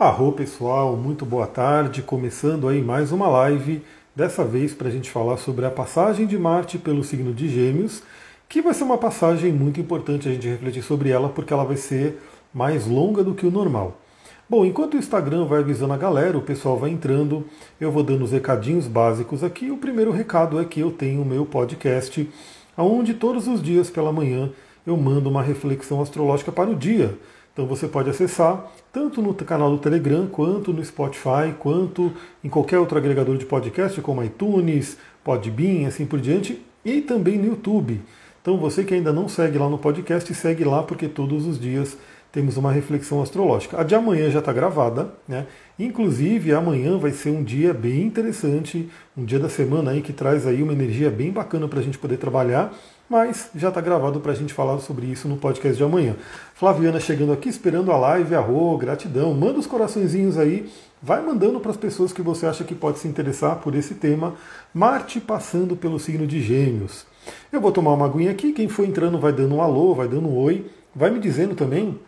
Arro pessoal, muito boa tarde. Começando aí mais uma live, dessa vez para a gente falar sobre a passagem de Marte pelo signo de Gêmeos, que vai ser uma passagem muito importante a gente refletir sobre ela, porque ela vai ser mais longa do que o normal. Bom, enquanto o Instagram vai avisando a galera, o pessoal vai entrando, eu vou dando os recadinhos básicos aqui. O primeiro recado é que eu tenho o meu podcast, onde todos os dias pela manhã eu mando uma reflexão astrológica para o dia. Então você pode acessar tanto no canal do Telegram, quanto no Spotify, quanto em qualquer outro agregador de podcast, como iTunes, Podbean, assim por diante, e também no YouTube. Então você que ainda não segue lá no podcast, segue lá porque todos os dias temos uma reflexão astrológica. A de amanhã já está gravada, né? Inclusive amanhã vai ser um dia bem interessante, um dia da semana aí que traz aí uma energia bem bacana para a gente poder trabalhar mas já está gravado para a gente falar sobre isso no podcast de amanhã. Flaviana chegando aqui, esperando a live, arro, gratidão. Manda os coraçõezinhos aí, vai mandando para as pessoas que você acha que pode se interessar por esse tema. Marte passando pelo signo de Gêmeos. Eu vou tomar uma aguinha aqui, quem for entrando vai dando um alô, vai dando um oi, vai me dizendo também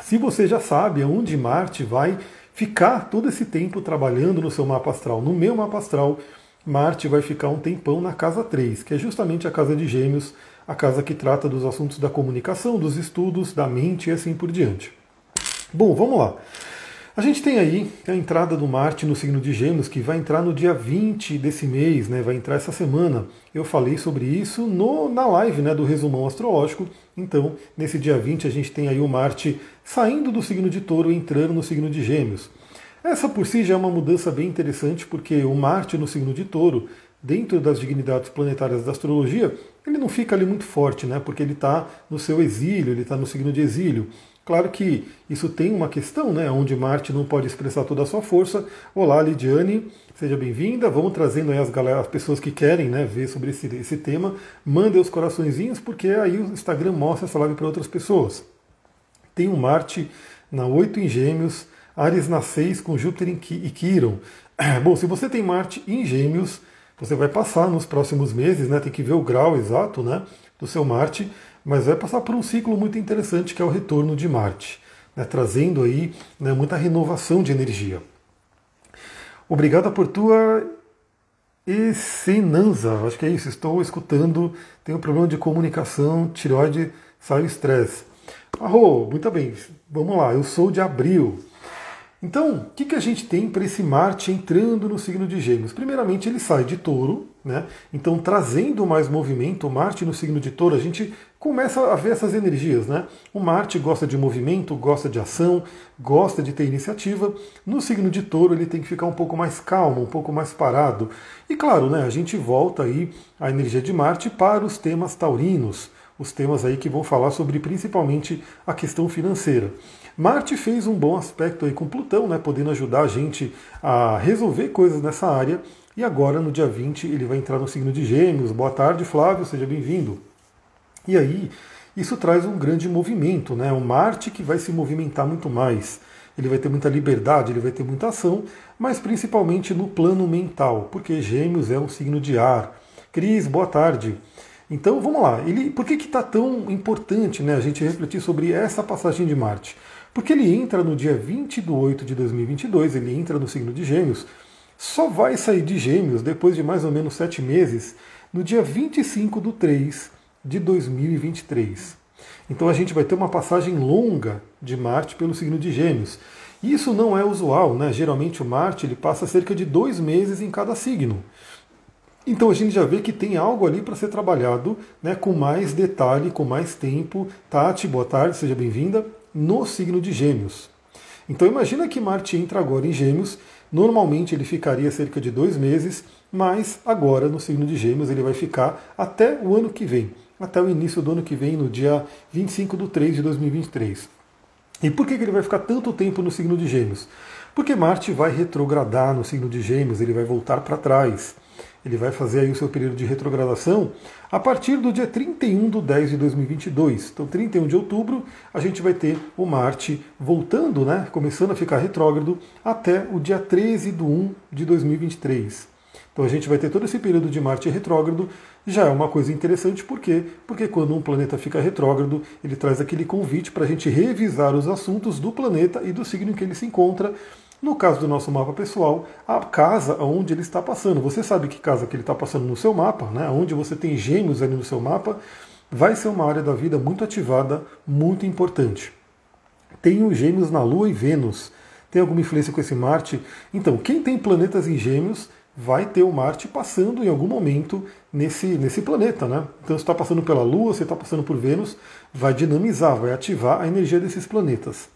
se você já sabe aonde Marte vai ficar todo esse tempo trabalhando no seu mapa astral. No meu mapa astral, Marte vai ficar um tempão na casa 3, que é justamente a casa de Gêmeos, a casa que trata dos assuntos da comunicação, dos estudos, da mente e assim por diante. Bom, vamos lá. A gente tem aí a entrada do Marte no signo de Gêmeos, que vai entrar no dia 20 desse mês, né? vai entrar essa semana. Eu falei sobre isso no, na live né, do resumão astrológico. Então, nesse dia 20, a gente tem aí o Marte saindo do signo de Touro e entrando no signo de Gêmeos. Essa por si já é uma mudança bem interessante, porque o Marte no signo de touro, dentro das dignidades planetárias da astrologia, ele não fica ali muito forte, né? Porque ele está no seu exílio, ele está no signo de exílio. Claro que isso tem uma questão, né? Onde Marte não pode expressar toda a sua força. Olá, Lidiane, seja bem-vinda. Vamos trazendo aí as, galera, as pessoas que querem né, ver sobre esse, esse tema. Mandem os coraçõezinhos, porque aí o Instagram mostra essa live para outras pessoas. Tem um Marte na 8 em Gêmeos, Ares na 6 com Júpiter e Quiron. Bom, se você tem Marte em Gêmeos, você vai passar nos próximos meses, né? Tem que ver o grau exato, né? Do seu Marte, mas vai passar por um ciclo muito interessante que é o retorno de Marte, né, trazendo aí né, muita renovação de energia. Obrigada por tua Essenanza, acho que é isso. Estou escutando, tenho um problema de comunicação, tireoide, sai estresse. Arro, muito bem, vamos lá, eu sou de abril. Então, o que, que a gente tem para esse Marte entrando no signo de Gêmeos? Primeiramente, ele sai de touro, né? Então, trazendo mais movimento, Marte no signo de touro, a gente começa a ver essas energias, né? O Marte gosta de movimento, gosta de ação, gosta de ter iniciativa. No signo de touro, ele tem que ficar um pouco mais calmo, um pouco mais parado. E claro, né, a gente volta aí a energia de Marte para os temas taurinos, os temas aí que vão falar sobre principalmente a questão financeira. Marte fez um bom aspecto aí com Plutão, né, podendo ajudar a gente a resolver coisas nessa área. E agora, no dia 20, ele vai entrar no signo de Gêmeos. Boa tarde, Flávio, seja bem-vindo. E aí, isso traz um grande movimento, né? O Marte que vai se movimentar muito mais. Ele vai ter muita liberdade, ele vai ter muita ação, mas principalmente no plano mental, porque Gêmeos é um signo de ar. Cris, boa tarde. Então vamos lá. Ele, por que está tão importante né, a gente refletir sobre essa passagem de Marte? Porque ele entra no dia 20 de 8 de 2022, ele entra no signo de Gêmeos, só vai sair de Gêmeos depois de mais ou menos sete meses, no dia 25 de 3 de 2023. Então a gente vai ter uma passagem longa de Marte pelo signo de Gêmeos. Isso não é usual, né? Geralmente o Marte ele passa cerca de dois meses em cada signo. Então a gente já vê que tem algo ali para ser trabalhado né, com mais detalhe, com mais tempo. Tati, boa tarde, seja bem-vinda no signo de Gêmeos. Então imagina que Marte entra agora em Gêmeos, normalmente ele ficaria cerca de dois meses, mas agora no signo de Gêmeos ele vai ficar até o ano que vem, até o início do ano que vem, no dia 25 de 3 de 2023. E por que ele vai ficar tanto tempo no signo de Gêmeos? Porque Marte vai retrogradar no signo de Gêmeos, ele vai voltar para trás. Ele vai fazer aí o seu período de retrogradação a partir do dia 31 de 10 de 2022. Então, 31 de outubro, a gente vai ter o Marte voltando, né, começando a ficar retrógrado, até o dia 13 de 1 de 2023. Então, a gente vai ter todo esse período de Marte retrógrado já é uma coisa interessante, por quê? Porque quando um planeta fica retrógrado, ele traz aquele convite para a gente revisar os assuntos do planeta e do signo em que ele se encontra. No caso do nosso mapa pessoal, a casa onde ele está passando. Você sabe que casa que ele está passando no seu mapa, né? onde você tem gêmeos ali no seu mapa, vai ser uma área da vida muito ativada, muito importante. Tem os gêmeos na Lua e Vênus. Tem alguma influência com esse Marte? Então, quem tem planetas em gêmeos vai ter o Marte passando em algum momento nesse, nesse planeta, né? Então, você está passando pela Lua, você está passando por Vênus, vai dinamizar, vai ativar a energia desses planetas.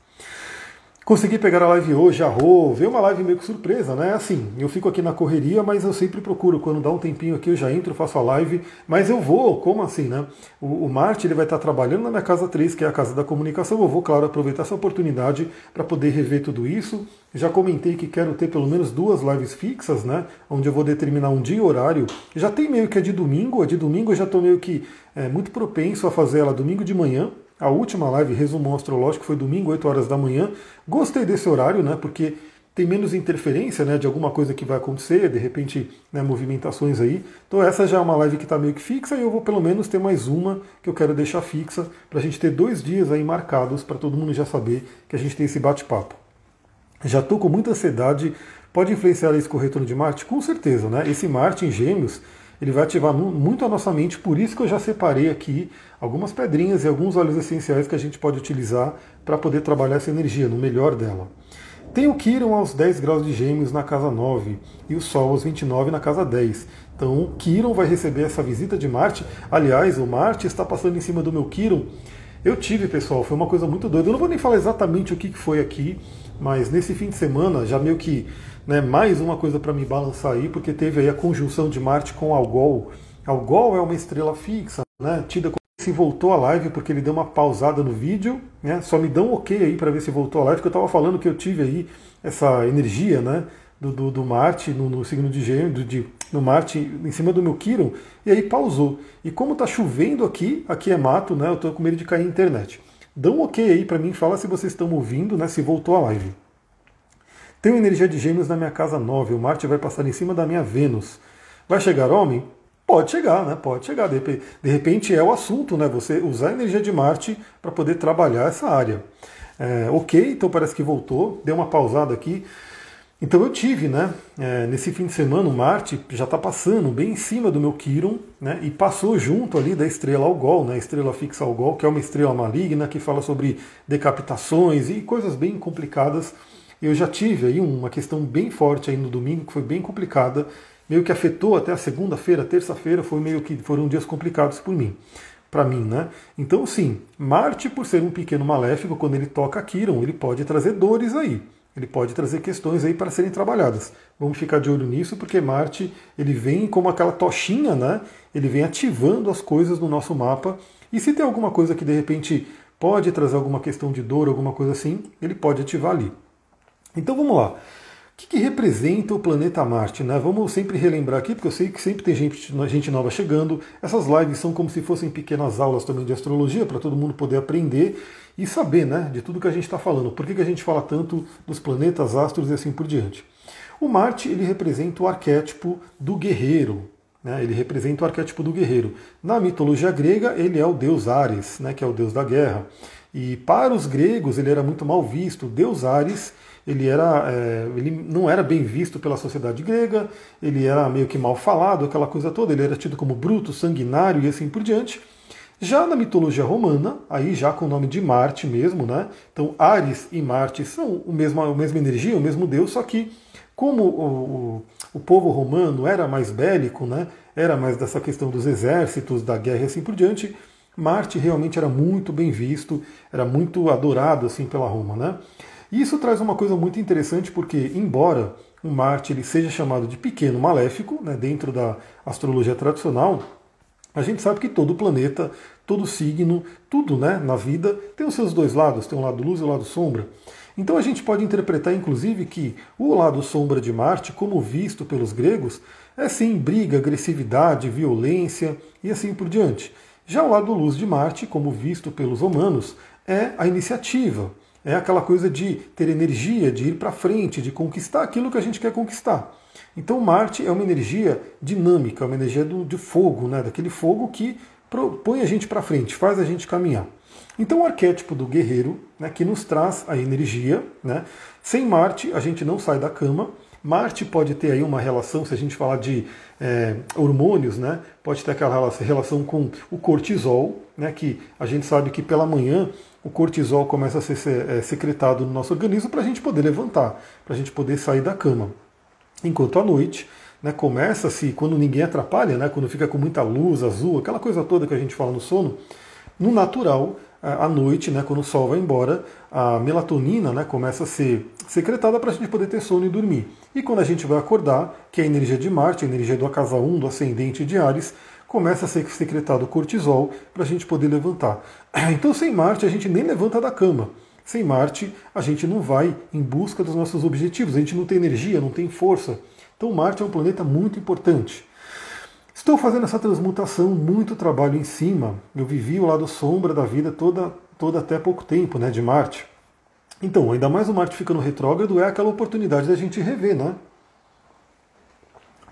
Consegui pegar a live hoje, arro, veio uma live meio que surpresa, né? Assim, eu fico aqui na correria, mas eu sempre procuro, quando dá um tempinho aqui, eu já entro, faço a live, mas eu vou, como assim, né? O, o Marte ele vai estar trabalhando na minha casa 3, que é a casa da comunicação, eu vou, claro, aproveitar essa oportunidade para poder rever tudo isso. Já comentei que quero ter pelo menos duas lives fixas, né? Onde eu vou determinar um dia e horário. Já tem meio que a de domingo, a de domingo eu já estou meio que é, muito propenso a fazer ela domingo de manhã, a última live, resumo astrológico, foi domingo, 8 horas da manhã. Gostei desse horário, né? Porque tem menos interferência né, de alguma coisa que vai acontecer, de repente né, movimentações aí. Então essa já é uma live que está meio que fixa e eu vou pelo menos ter mais uma que eu quero deixar fixa para a gente ter dois dias aí marcados para todo mundo já saber que a gente tem esse bate-papo. Já estou com muita ansiedade. Pode influenciar esse corretor de Marte? Com certeza, né? Esse Marte em Gêmeos ele vai ativar muito a nossa mente, por isso que eu já separei aqui algumas pedrinhas e alguns óleos essenciais que a gente pode utilizar para poder trabalhar essa energia, no melhor dela. Tem o Quiron aos 10 graus de gêmeos na casa 9 e o Sol aos 29 na casa 10. Então o Quiron vai receber essa visita de Marte. Aliás, o Marte está passando em cima do meu Quiron. Eu tive, pessoal, foi uma coisa muito doida. Eu não vou nem falar exatamente o que foi aqui, mas nesse fim de semana, já meio que né, mais uma coisa para me balançar aí, porque teve aí a conjunção de Marte com Algol. Algol é uma estrela fixa, né, tida como se voltou a live, porque ele deu uma pausada no vídeo, né, só me dão um ok aí para ver se voltou a live, porque eu estava falando que eu tive aí essa energia, né, do, do, do Marte no, no, signo de Gêmeos, de, no Marte em cima do meu Quiron, e aí pausou. E como está chovendo aqui, aqui é mato, né, eu estou com medo de cair a internet. Dão um ok aí para mim, fala se vocês estão ouvindo, né, se voltou a live. Tenho energia de gêmeos na minha casa 9, o Marte vai passar em cima da minha Vênus. Vai chegar homem? Pode chegar, né? Pode chegar. De repente, é o assunto, né? Você usar a energia de Marte para poder trabalhar essa área. É, ok, então parece que voltou, deu uma pausada aqui. Então eu tive, né? É, nesse fim de semana, o Marte já está passando bem em cima do meu Quiron, né? E passou junto ali da estrela Algol, né? Estrela fixa Algol, que é uma estrela maligna que fala sobre decapitações e coisas bem complicadas eu já tive aí uma questão bem forte aí no domingo, que foi bem complicada, meio que afetou até a segunda-feira, terça-feira, foi meio que foram dias complicados por mim, para mim, né? Então, sim, Marte, por ser um pequeno maléfico, quando ele toca Quiron, ele pode trazer dores aí. Ele pode trazer questões aí para serem trabalhadas. Vamos ficar de olho nisso, porque Marte ele vem como aquela tochinha, né? Ele vem ativando as coisas no nosso mapa. E se tem alguma coisa que de repente pode trazer alguma questão de dor, alguma coisa assim, ele pode ativar ali. Então vamos lá. O que, que, representa o planeta Marte? Né? Vamos sempre relembrar aqui, porque eu sei que sempre tem gente, gente nova chegando. Essas lives são como se fossem pequenas aulas também de astrologia, para todo mundo poder aprender e saber né, de tudo que a gente está falando. Por que, que a gente fala tanto dos planetas, astros e assim por diante? O Marte ele representa o arquétipo do guerreiro. Né? Ele representa o arquétipo do guerreiro. Na mitologia grega, ele é o deus Ares, né, que é o deus da guerra. E para os gregos, ele era muito mal visto. Deus Ares ele, era, é, ele não era bem visto pela sociedade grega, ele era meio que mal falado, aquela coisa toda, ele era tido como bruto, sanguinário e assim por diante. Já na mitologia romana, aí já com o nome de Marte mesmo, né? Então Ares e Marte são o mesmo, a mesma energia, o mesmo deus, só que como o, o, povo romano era mais bélico, né? Era mais dessa questão dos exércitos, da guerra e assim por diante, Marte realmente era muito bem visto, era muito adorado assim pela Roma, né? E isso traz uma coisa muito interessante porque, embora o Marte ele seja chamado de pequeno maléfico, né, dentro da astrologia tradicional, a gente sabe que todo planeta, todo signo, tudo né, na vida tem os seus dois lados, tem um lado luz e o um lado sombra. Então a gente pode interpretar, inclusive, que o lado sombra de Marte, como visto pelos gregos, é sim briga, agressividade, violência e assim por diante. Já o lado luz de Marte, como visto pelos romanos, é a iniciativa, é aquela coisa de ter energia, de ir para frente, de conquistar aquilo que a gente quer conquistar. Então Marte é uma energia dinâmica, uma energia do, de fogo, né? daquele fogo que põe a gente para frente, faz a gente caminhar. Então o arquétipo do guerreiro, né, que nos traz a energia, né? sem Marte a gente não sai da cama, Marte pode ter aí uma relação, se a gente falar de é, hormônios, né, pode ter aquela relação com o cortisol, né, que a gente sabe que pela manhã o cortisol começa a ser é, secretado no nosso organismo para a gente poder levantar, para a gente poder sair da cama. Enquanto à noite, né, começa-se, quando ninguém atrapalha, né, quando fica com muita luz azul, aquela coisa toda que a gente fala no sono, no natural, à noite, né, quando o sol vai embora, a melatonina né, começa a ser secretada para a gente poder ter sono e dormir. E quando a gente vai acordar, que é a energia de Marte, a energia do casa 1, do ascendente de Ares, começa a ser secretado cortisol para a gente poder levantar. Então, sem Marte, a gente nem levanta da cama. Sem Marte, a gente não vai em busca dos nossos objetivos, a gente não tem energia, não tem força. Então, Marte é um planeta muito importante. Estou fazendo essa transmutação, muito trabalho em cima. Eu vivi o lado sombra da vida toda, toda até pouco tempo, né, de Marte. Então, ainda mais o Marte ficando retrógrado, é aquela oportunidade da gente rever, né?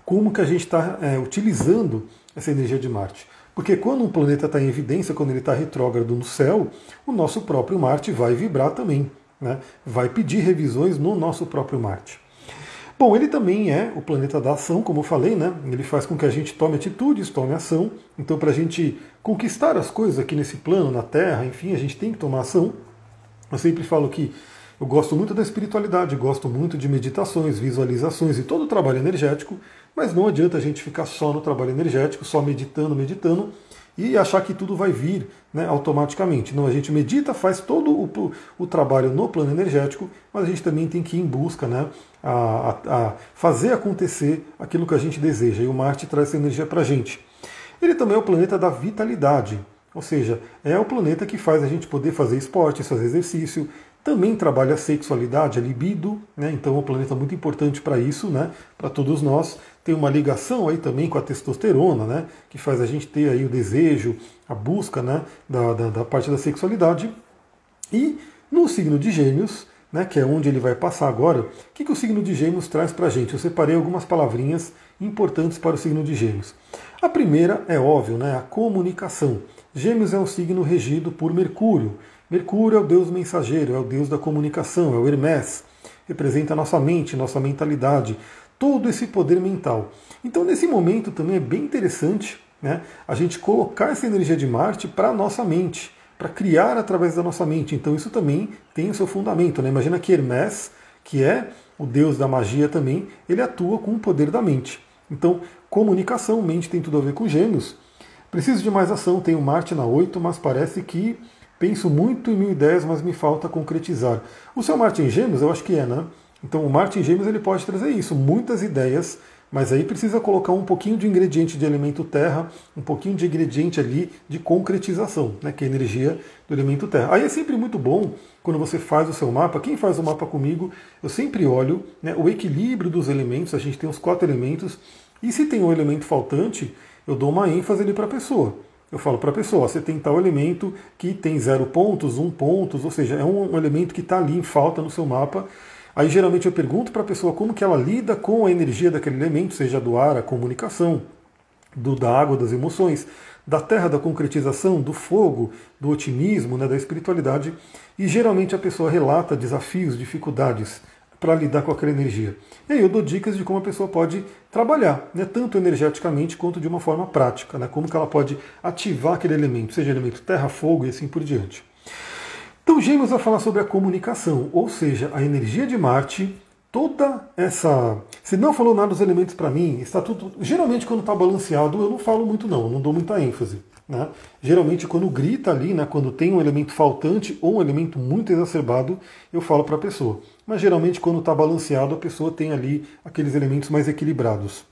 Como que a gente está é, utilizando essa energia de Marte. Porque quando um planeta está em evidência, quando ele está retrógrado no céu, o nosso próprio Marte vai vibrar também, né? vai pedir revisões no nosso próprio Marte. Bom, ele também é o planeta da ação, como eu falei, né? Ele faz com que a gente tome atitudes, tome ação. Então, para a gente conquistar as coisas aqui nesse plano, na Terra, enfim, a gente tem que tomar ação. Eu sempre falo que eu gosto muito da espiritualidade, gosto muito de meditações, visualizações e todo o trabalho energético, mas não adianta a gente ficar só no trabalho energético, só meditando, meditando, e achar que tudo vai vir né, automaticamente. Não, a gente medita, faz todo o, o, trabalho no plano energético, mas a gente também tem que ir em busca, né, a, a, a fazer acontecer aquilo que a gente deseja. E o Marte traz essa energia para a gente. Ele também é o planeta da vitalidade, ou seja, é o planeta que faz a gente poder fazer esporte, fazer exercício, também trabalha a sexualidade, a libido, né? então é um planeta muito importante para isso, né? para todos nós tem uma ligação aí também com a testosterona, né, que faz a gente ter aí o desejo, a busca né, da, da, da parte da sexualidade. E no signo de Gêmeos, né, que é onde ele vai passar agora, o que, que o signo de Gêmeos traz para a gente? Eu separei algumas palavrinhas importantes para o signo de Gêmeos. A primeira é óbvio, né, a comunicação. Gêmeos é um signo regido por Mercúrio. Mercúrio é o deus mensageiro, é o deus da comunicação, é o Hermes. Representa a nossa mente, nossa mentalidade, todo esse poder mental. Então, nesse momento também é bem interessante né, a gente colocar essa energia de Marte para a nossa mente, para criar através da nossa mente. Então, isso também tem o seu fundamento. Né? Imagina que Hermes, que é o deus da magia também, ele atua com o poder da mente. Então, comunicação, mente tem tudo a ver com gêmeos. Preciso de mais ação, tenho Marte na 8, mas parece que penso muito em mil ideias, mas me falta concretizar. O seu Marte em gêmeos, eu acho que é, né? Então o Martin Gêmeos ele pode trazer isso, muitas ideias, mas aí precisa colocar um pouquinho de ingrediente de elemento terra, um pouquinho de ingrediente ali de concretização, né, que é a energia do elemento terra. Aí é sempre muito bom quando você faz o seu mapa. Quem faz o mapa comigo, eu sempre olho né, o equilíbrio dos elementos. A gente tem os quatro elementos e se tem um elemento faltante, eu dou uma ênfase ali para a pessoa. Eu falo para a pessoa, você tem tal elemento que tem zero pontos, um pontos, ou seja, é um, um elemento que está ali em falta no seu mapa Aí geralmente eu pergunto para a pessoa como que ela lida com a energia daquele elemento, seja do ar, a comunicação, do da água, das emoções, da terra, da concretização, do fogo, do otimismo, né, da espiritualidade. E geralmente a pessoa relata desafios, dificuldades para lidar com aquela energia. E aí eu dou dicas de como a pessoa pode trabalhar, né, tanto energeticamente quanto de uma forma prática, né, como que ela pode ativar aquele elemento, seja elemento terra, fogo e assim por diante. Então, Gêmeos vai falar sobre a comunicação, ou seja, a energia de Marte, toda essa. Se não falou nada dos elementos para mim, está tudo. Geralmente, quando está balanceado, eu não falo muito, não, não dou muita ênfase. Né? Geralmente, quando grita ali, né, quando tem um elemento faltante ou um elemento muito exacerbado, eu falo para a pessoa. Mas geralmente, quando está balanceado, a pessoa tem ali aqueles elementos mais equilibrados.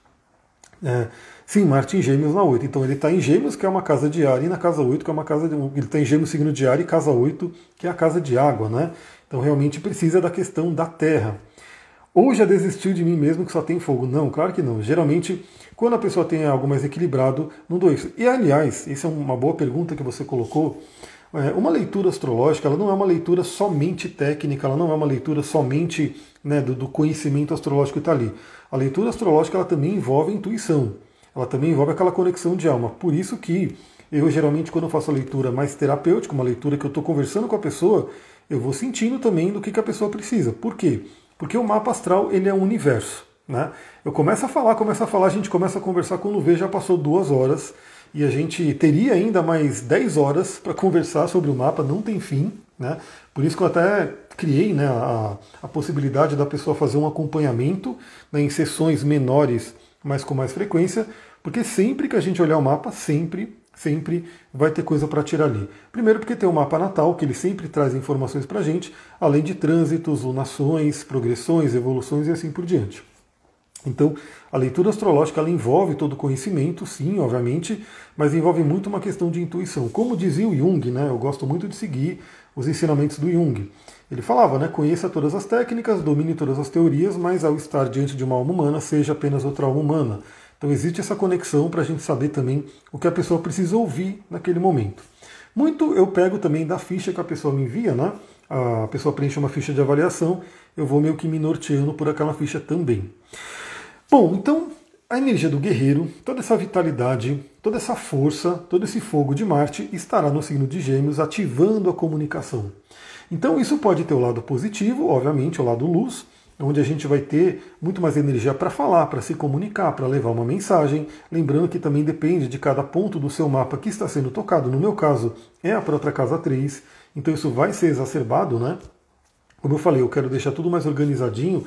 É, sim, Marte em Gêmeos na 8. Então ele está em Gêmeos, que é uma casa de ar, e na casa 8, que é uma casa de. Ele está em Gêmeos signo de ar e casa 8, que é a casa de água, né? Então realmente precisa da questão da terra. Ou já desistiu de mim mesmo que só tem fogo? Não, claro que não. Geralmente, quando a pessoa tem algo mais equilibrado, dou isso. E aliás, isso é uma boa pergunta que você colocou. é, uma leitura astrológica ela não é uma leitura somente técnica, ela não é uma leitura somente né, do, do, conhecimento astrológico que está ali. A leitura astrológica ela também envolve intuição, ela também envolve aquela conexão de alma. Por isso que eu geralmente quando eu faço a leitura mais terapêutica, uma leitura que eu estou conversando com a pessoa, eu vou sentindo também do que, que a pessoa precisa. Por quê? Porque o mapa astral ele é um universo. Né? Eu começo a falar, começo a falar, a gente começa a conversar, quando vê já passou duas horas e a gente teria ainda mais 10 horas para conversar sobre o mapa, não tem fim. Né? Por isso que eu até criei né, a, a possibilidade da pessoa fazer um acompanhamento né, em sessões menores, mas com mais frequência, porque sempre que a gente olhar o mapa, sempre, sempre vai ter coisa para tirar ali. Primeiro porque tem o mapa natal, que ele sempre traz informações para a gente, além de trânsitos, lunações, progressões, evoluções e assim por diante. Então, a leitura astrológica ela envolve todo o conhecimento, sim, obviamente, mas envolve muito uma questão de intuição. Como dizia o Jung, né, eu gosto muito de seguir os ensinamentos do Jung. Ele falava, né, conheça todas as técnicas, domine todas as teorias, mas ao estar diante de uma alma humana, seja apenas outra alma humana. Então existe essa conexão para a gente saber também o que a pessoa precisa ouvir naquele momento. Muito eu pego também da ficha que a pessoa me envia, né? A pessoa preenche uma ficha de avaliação, eu vou meio que me norteando por aquela ficha também. Bom, então a energia do guerreiro, toda essa vitalidade, toda essa força, todo esse fogo de Marte estará no signo de Gêmeos, ativando a comunicação. Então isso pode ter o lado positivo, obviamente, o lado luz, onde a gente vai ter muito mais energia para falar, para se comunicar, para levar uma mensagem. Lembrando que também depende de cada ponto do seu mapa que está sendo tocado. No meu caso, é a própria casa 3, então isso vai ser exacerbado, né? Como eu falei, eu quero deixar tudo mais organizadinho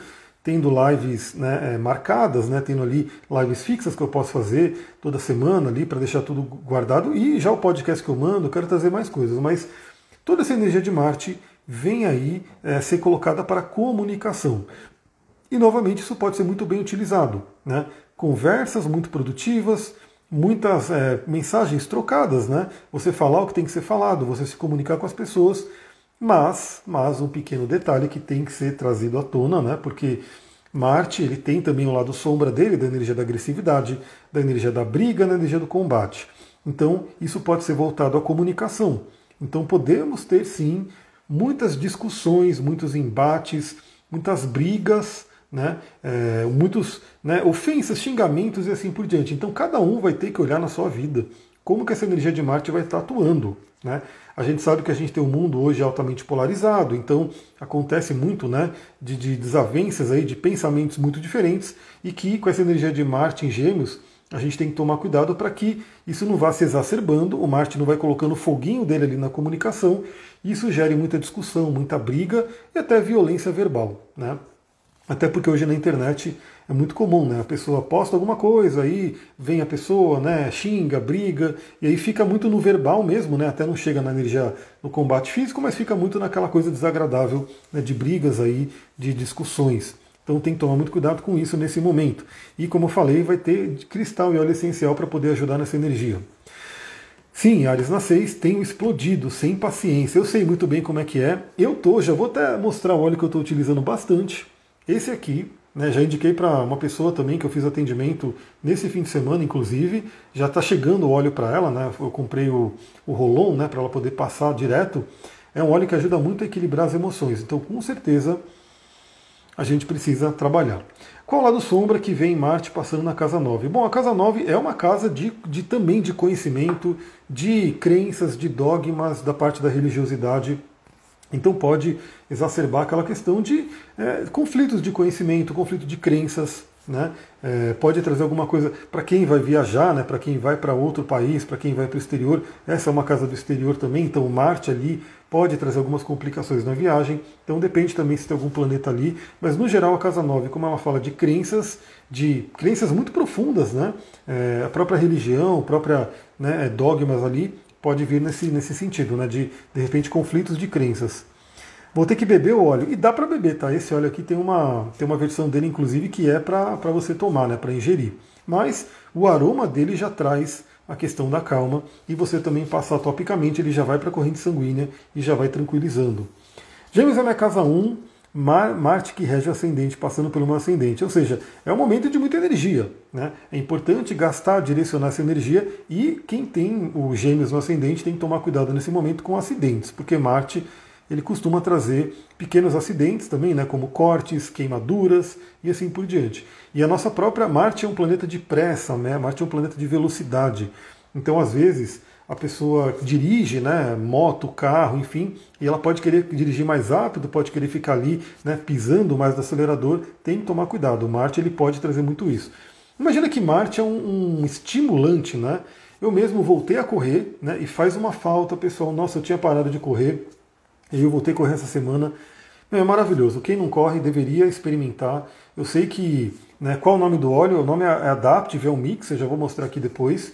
tendo lives né, é, marcadas, né, tendo ali lives fixas que eu posso fazer toda semana ali para deixar tudo guardado e já o podcast que eu mando, eu quero trazer mais coisas, mas toda essa energia de Marte vem aí é, ser colocada para comunicação. E novamente isso pode ser muito bem utilizado. Né? Conversas muito produtivas, muitas é, mensagens trocadas, né? Você falar o que tem que ser falado, você se comunicar com as pessoas mas, mas um pequeno detalhe que tem que ser trazido à tona, né? Porque Marte ele tem também o lado sombra dele, da energia da agressividade, da energia da briga, da energia do combate. Então, isso pode ser voltado à comunicação. Então, podemos ter sim muitas discussões, muitos embates, muitas brigas, né? É, muitos né, ofensas, xingamentos e assim por diante. Então, cada um vai ter que olhar na sua vida como que essa energia de Marte vai estar atuando. Né? A gente sabe que a gente tem um mundo hoje altamente polarizado, então acontece muito né, de, de desavenças aí, de pensamentos muito diferentes, e que com essa energia de Marte em Gêmeos, a gente tem que tomar cuidado para que isso não vá se exacerbando, o Marte não vai colocando o foguinho dele ali na comunicação, e isso gere muita discussão, muita briga e até violência verbal. Né? Até porque hoje na internet é muito comum, né? A pessoa posta alguma coisa, aí vem a pessoa, né, xinga, briga, e aí fica muito no verbal mesmo, né? Até não chega na energia no combate físico, mas fica muito naquela coisa desagradável né, de brigas aí, de discussões. Então tem que tomar muito cuidado com isso nesse momento. E como eu falei, vai ter cristal e óleo essencial para poder ajudar nessa energia. Sim, Ares na 6, tenho explodido, sem paciência. Eu sei muito bem como é que é. Eu tô, já vou até mostrar o óleo que eu estou utilizando bastante. Esse aqui, né, já indiquei para uma pessoa também que eu fiz atendimento nesse fim de semana, inclusive, já está chegando o óleo para ela, né? Eu comprei o, o Rolon, né, para ela poder passar direto. É um óleo que ajuda muito a equilibrar as emoções. Então, com certeza, a gente precisa trabalhar. Qual lado sombra que vem Marte passando na casa 9? Bom, a casa 9 é uma casa de, de também de conhecimento, de crenças, de dogmas da parte da religiosidade então pode exacerbar aquela questão de é, conflitos de conhecimento, conflito de crenças, né? É, pode trazer alguma coisa para quem vai viajar, né? para quem vai para outro país, para quem vai para o exterior. Essa é uma casa do exterior também, então Marte ali pode trazer algumas complicações na viagem. Então depende também se tem algum planeta ali. Mas no geral a casa 9, como ela fala de crenças, de crenças muito profundas, né? É, a própria religião, a própria né, dogmas ali, pode vir nesse, nesse sentido, né? De, de repente, conflitos de crenças. Vou ter que beber o óleo. E dá para beber, tá? Esse óleo aqui tem uma, tem uma versão dele, inclusive, que é para você tomar, né? Para ingerir. Mas o aroma dele já traz a questão da calma e você também passar topicamente, ele já vai para a corrente sanguínea e já vai tranquilizando. Gêmeos é minha casa 1, Marte que rege o ascendente, passando pelo meu ascendente. Ou seja, é um momento de muita energia. Né? É importante gastar, direcionar essa energia e quem tem o gêmeos no ascendente tem que tomar cuidado nesse momento com acidentes, porque Marte ele costuma trazer pequenos acidentes também, né, como cortes, queimaduras e assim por diante. E a nossa própria Marte é um planeta de pressa, né? Marte é um planeta de velocidade. Então, às vezes, a pessoa dirige, né, moto, carro, enfim, e ela pode querer dirigir mais rápido, pode querer ficar ali, né, pisando mais no acelerador, tem que tomar cuidado. O Marte ele pode trazer muito isso. Imagina que Marte é um, um estimulante, né? Eu mesmo voltei a correr, né, e faz uma falta, pessoal. Nossa, eu tinha parado de correr, e eu voltei a correr essa semana. é maravilhoso. Quem não corre deveria experimentar. Eu sei que. Né, qual o nome do óleo? O nome é Adaptive, é um mix, eu já vou mostrar aqui depois.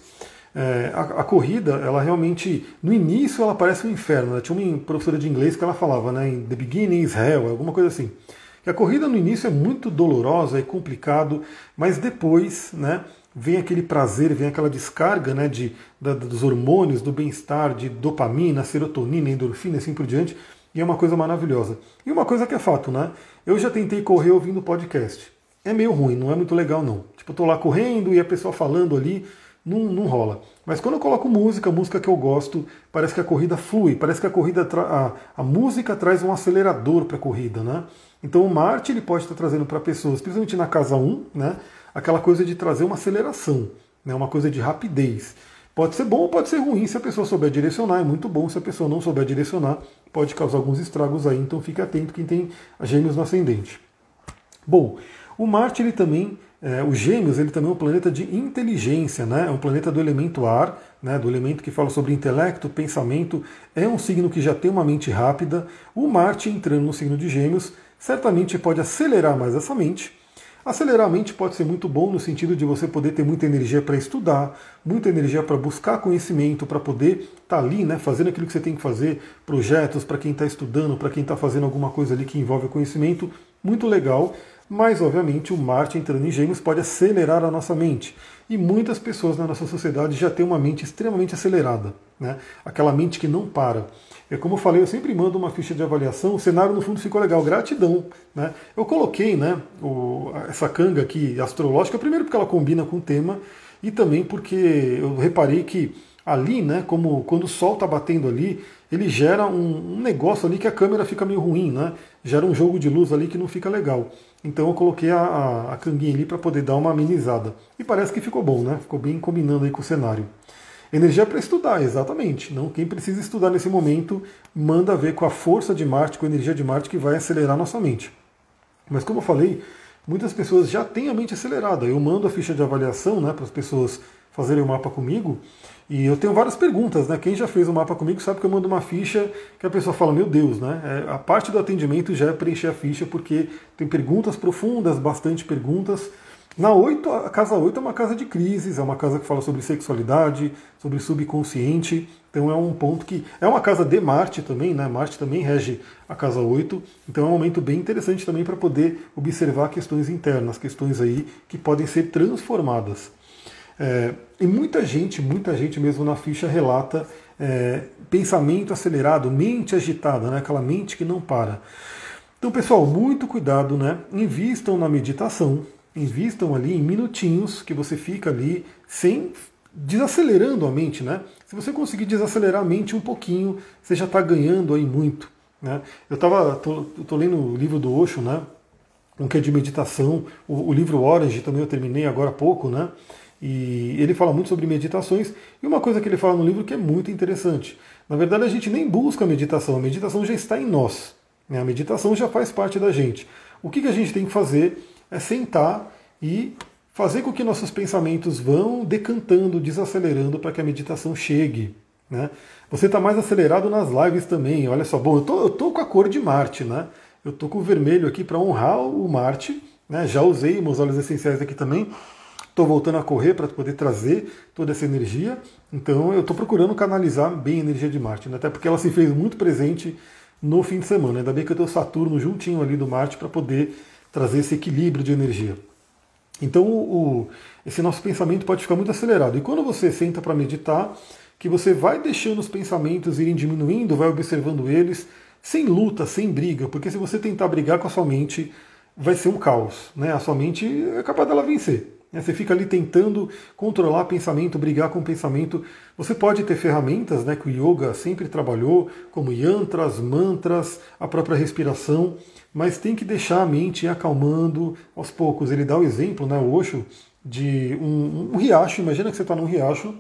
É, a, a, corrida, ela realmente, no início ela parece um inferno. Né? Tinha uma professora de inglês que ela falava, né, the beginning is hell, alguma coisa assim. Que a corrida no início é muito dolorosa, é complicado, mas depois, né, vem aquele prazer, vem aquela descarga, né, de, da, dos hormônios, do bem-estar, de dopamina, serotonina, endorfina, assim por diante, e é uma coisa maravilhosa. E uma coisa que é fato, né? Eu já tentei correr ouvindo podcast. É meio ruim, não é muito legal não. Tipo, eu tô lá correndo e a pessoa falando ali, não, não rola. Mas quando eu coloco música, música que eu gosto, parece que a corrida flui, parece que a corrida a, a música traz um acelerador para a corrida, né? Então o Marte ele pode estar trazendo para pessoas, principalmente na casa 1, né, aquela coisa de trazer uma aceleração, né, uma coisa de rapidez. Pode ser bom pode ser ruim se a pessoa souber direcionar, é muito bom se a pessoa não souber direcionar, pode causar alguns estragos aí, então fique atento quem tem gêmeos no ascendente. Bom, o Marte ele também é, o Gêmeos ele também é um planeta de inteligência, né? é um planeta do elemento ar, né? do elemento que fala sobre intelecto, pensamento. É um signo que já tem uma mente rápida. O Marte entrando no signo de Gêmeos certamente pode acelerar mais essa mente. Acelerar a mente pode ser muito bom no sentido de você poder ter muita energia para estudar, muita energia para buscar conhecimento, para poder estar tá ali, né, fazendo aquilo que você tem que fazer, projetos para quem está estudando, para quem está fazendo alguma coisa ali que envolve conhecimento, muito legal. Mas, obviamente, o Marte entrando em Gêmeos pode acelerar a nossa mente. E muitas pessoas na nossa sociedade já têm uma mente extremamente acelerada, né? aquela mente que não para. É como eu falei, eu sempre mando uma ficha de avaliação, o cenário no fundo ficou legal, gratidão. Né? Eu coloquei né, o, essa canga aqui astrológica, primeiro porque ela combina com o tema, e também porque eu reparei que ali, né, como quando o sol está batendo ali, ele gera um, um, negócio ali que a câmera fica meio ruim, né? Gera um jogo de luz ali que não fica legal. Então eu coloquei a, a, a canguinha ali para poder dar uma amenizada. E parece que ficou bom, né? Ficou bem combinando aí com o cenário. Energia para estudar, exatamente. Não quem precisa estudar nesse momento manda ver com a força de Marte, com a energia de Marte que vai acelerar nossa mente. Mas como eu falei, muitas pessoas já têm a mente acelerada. Eu mando a ficha de avaliação né, para as pessoas fazerem o mapa comigo. E eu tenho várias perguntas, né? Quem já fez o mapa comigo sabe que eu mando uma ficha que a pessoa fala, meu Deus, né? É, a parte do atendimento já é preencher a ficha, porque tem perguntas profundas, bastante perguntas. Na 8, a casa 8 é uma casa de crises, é uma casa que fala sobre sexualidade, sobre subconsciente. Então é um ponto que. É uma casa de Marte também, né? Marte também rege a casa 8. Então é um momento bem interessante também para poder observar questões internas, questões aí que podem ser transformadas. É, e muita gente, muita gente mesmo na ficha relata é, pensamento acelerado, mente agitada, né? aquela mente que não para. Então, pessoal, muito cuidado, né? Invistam na meditação, invistam ali em minutinhos que você fica ali sem desacelerando a mente, né? Se você conseguir desacelerar a mente um pouquinho, você já está ganhando aí muito. Né? Eu estava, tô, tô, lendo o livro do Osho, né? Um que é de meditação, o, o livro Orange também eu terminei agora há pouco, né? E ele fala muito sobre meditações, e uma coisa que ele fala no livro que é muito interessante. Na verdade, a gente nem busca a meditação, a meditação já está em nós. Né? A meditação já faz parte da gente. O que, que a gente tem que fazer é sentar e fazer com que nossos pensamentos vão decantando, desacelerando para que a meditação chegue. Né? Você está mais acelerado nas lives também. Olha só, bom, eu tô, eu tô com a cor de Marte, né? Eu tô com o vermelho aqui para honrar o Marte. Né? Já usei meus óleos essenciais aqui também. Estou voltando a correr para poder trazer toda essa energia. Então eu estou procurando canalizar bem a energia de Marte, né? até porque ela se fez muito presente no fim de semana. Ainda bem que eu tenho Saturno juntinho ali do Marte para poder trazer esse equilíbrio de energia. Então o, esse nosso pensamento pode ficar muito acelerado. E quando você senta para meditar, que você vai deixando os pensamentos irem diminuindo, vai observando eles, sem luta, sem briga, porque se você tentar brigar com a sua mente, vai ser um caos. Né? A sua mente é capaz dela vencer. Né? Você fica ali tentando controlar pensamento, brigar com pensamento. Você pode ter ferramentas né, que o yoga sempre trabalhou, como yantras, mantras, a própria respiração, mas tem que deixar a mente acalmando aos poucos. Ele dá o exemplo, né, o Osho, de um, um riacho. Imagina que você está num riacho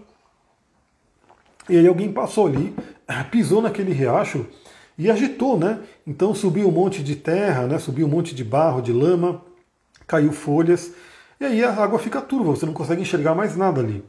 e aí alguém passou ali, pisou naquele riacho e agitou, né? Então subiu um monte de terra, né? Subiu um monte de barro, de lama, caiu folhas. E aí a água fica turva, você não consegue enxergar mais nada ali.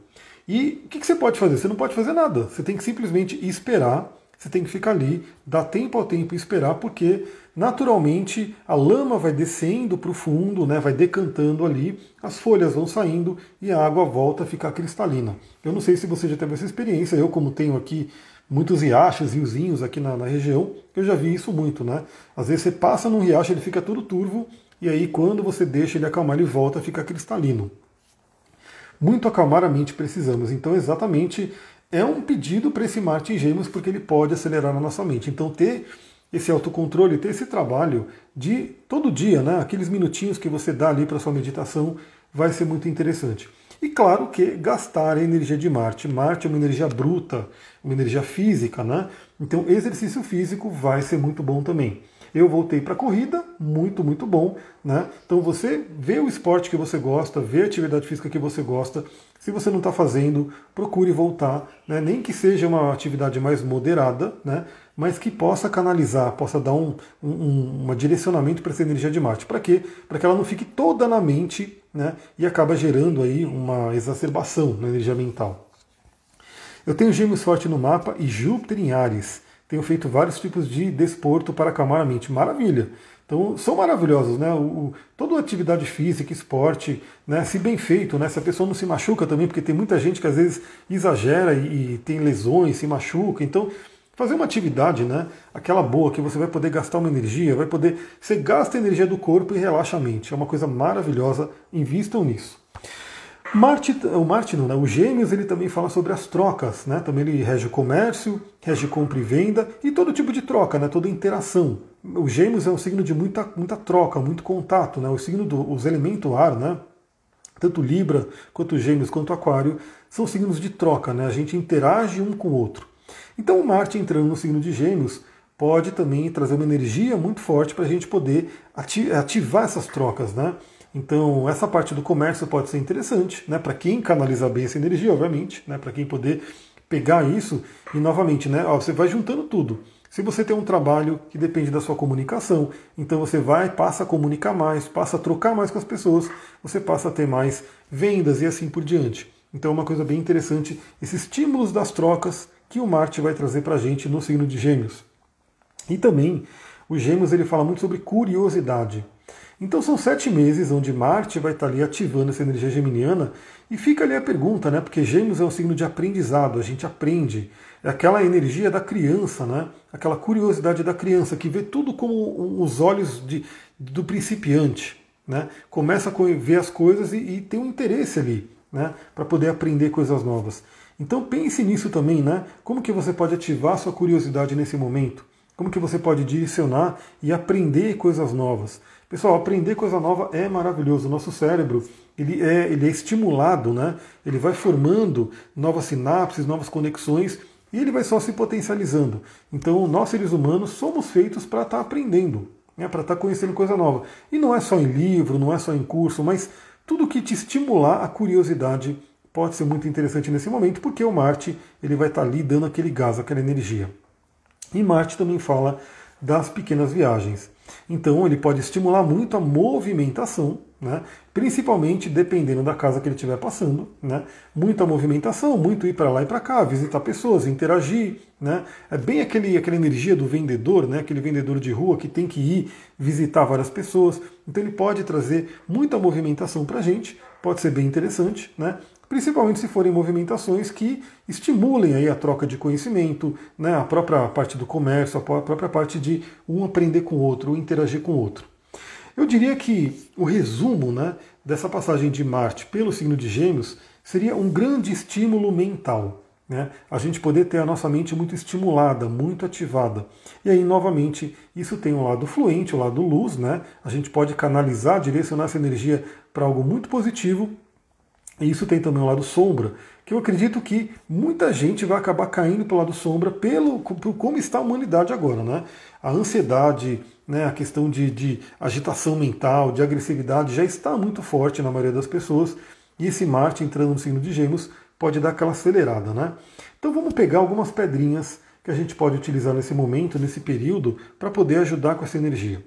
E o que, que, você pode fazer? Você não pode fazer nada. Você tem que simplesmente esperar, você tem que ficar ali, dar tempo ao tempo e esperar, porque naturalmente a lama vai descendo para o fundo, né, vai decantando ali, as folhas vão saindo e a água volta a ficar cristalina. Eu não sei se você já teve essa experiência, eu como tenho aqui muitos riachos, riozinhos aqui na, na região, eu já vi isso muito, né? Às vezes você passa num riacho, ele fica todo turvo, e aí quando você deixa ele acalmar, ele volta a ficar cristalino. Muito acalmar a mente precisamos. Então, exatamente, é um pedido para esse Marte em Gêmeos, porque ele pode acelerar a nossa mente. Então, ter esse autocontrole, ter esse trabalho de todo dia, né? Aqueles minutinhos que você dá ali para sua meditação, vai ser muito interessante. E claro que gastar a energia de Marte. Marte é uma energia bruta, uma energia física, né? Então, exercício físico vai ser muito bom também. Eu voltei para a corrida, muito, muito bom. Né? Então você vê o esporte que você gosta, vê a atividade física que você gosta. Se você não está fazendo, procure voltar, né? nem que seja uma atividade mais moderada, né? mas que possa canalizar, possa dar um, um, um direcionamento para essa energia de Marte. Para quê? Para que ela não fique toda na mente né? e acaba gerando aí uma exacerbação na energia mental. Eu tenho Gêmeos forte no mapa e Júpiter em Ares tenho feito vários tipos de desporto para acalmar a mente. Maravilha! Então, são maravilhosos, né? O, o, toda atividade física, esporte, né? se bem feito, né? se a pessoa não se machuca também, porque tem muita gente que às vezes exagera e, e tem lesões, se machuca. Então, fazer uma atividade, né? Aquela boa que você vai poder gastar uma energia, vai poder. Você gasta a energia do corpo e relaxa a mente. É uma coisa maravilhosa. Invistam nisso. Marte, o Marte não, né? o Gêmeos ele também fala sobre as trocas, né? Também ele rege o comércio, rege compra e venda e todo tipo de troca, né? Toda interação. O Gêmeos é um signo de muita, muita troca, muito contato, né? O signo dos do, elementos ar, né? Tanto Libra quanto Gêmeos quanto Aquário são signos de troca, né? A gente interage um com o outro. Então o Marte entrando no signo de Gêmeos pode também trazer uma energia muito forte para a gente poder ativar essas trocas, né? Então, essa parte do comércio pode ser interessante, né, para quem canalizar bem essa energia, obviamente, né, para quem poder pegar isso e novamente, né, ó, você vai juntando tudo. Se você tem um trabalho que depende da sua comunicação, então você vai, passa a comunicar mais, passa a trocar mais com as pessoas, você passa a ter mais vendas e assim por diante. Então é uma coisa bem interessante, esses estímulos das trocas que o Marte vai trazer para a gente no signo de Gêmeos. E também, o Gêmeos ele fala muito sobre curiosidade. Então são sete meses onde Marte vai estar ali ativando essa energia geminiana e fica ali a pergunta, né? Porque Gêmeos é um signo de aprendizado, a gente aprende. É aquela energia da criança, né? Aquela curiosidade da criança que vê tudo com os olhos de, do principiante, né? Começa a ver as coisas e, e tem um interesse ali, né? Para poder aprender coisas novas. Então pense nisso também, né? Como que você pode ativar sua curiosidade nesse momento? Como que você pode direcionar e aprender coisas novas? Pessoal, aprender coisa nova é maravilhoso. O nosso cérebro ele é, ele é estimulado, né? ele vai formando novas sinapses, novas conexões e ele vai só se potencializando. Então, nós seres humanos somos feitos para estar tá aprendendo, né? para estar tá conhecendo coisa nova. E não é só em livro, não é só em curso, mas tudo que te estimular a curiosidade pode ser muito interessante nesse momento, porque o Marte ele vai estar tá ali dando aquele gás, aquela energia. E Marte também fala das pequenas viagens. Então ele pode estimular muito a movimentação, né? principalmente dependendo da casa que ele estiver passando. Né? Muita movimentação, muito ir para lá e para cá, visitar pessoas, interagir. Né? É bem aquele, aquela energia do vendedor, né? aquele vendedor de rua que tem que ir visitar várias pessoas. Então ele pode trazer muita movimentação para a gente, pode ser bem interessante. Né? Principalmente se forem movimentações que estimulem aí a troca de conhecimento, né, a própria parte do comércio, a própria parte de um aprender com o outro, um interagir com o outro. Eu diria que o resumo né, dessa passagem de Marte pelo signo de Gêmeos seria um grande estímulo mental. né, a gente poder ter a nossa mente muito estimulada, muito ativada. E aí, novamente, isso tem um lado fluente, o um lado luz, né? A gente pode canalizar, direcionar essa energia para algo muito positivo. E isso tem também um lado sombra, que eu acredito que muita gente vai acabar caindo pelo lado sombra pelo por como está a humanidade agora, né? A ansiedade, né, a questão de, de agitação mental, de agressividade já está muito forte na maioria das pessoas. E esse Marte entrando no signo de Gêmeos pode dar aquela acelerada, né? Então vamos pegar algumas pedrinhas que a gente pode utilizar nesse momento, nesse período, para poder ajudar com essa energia.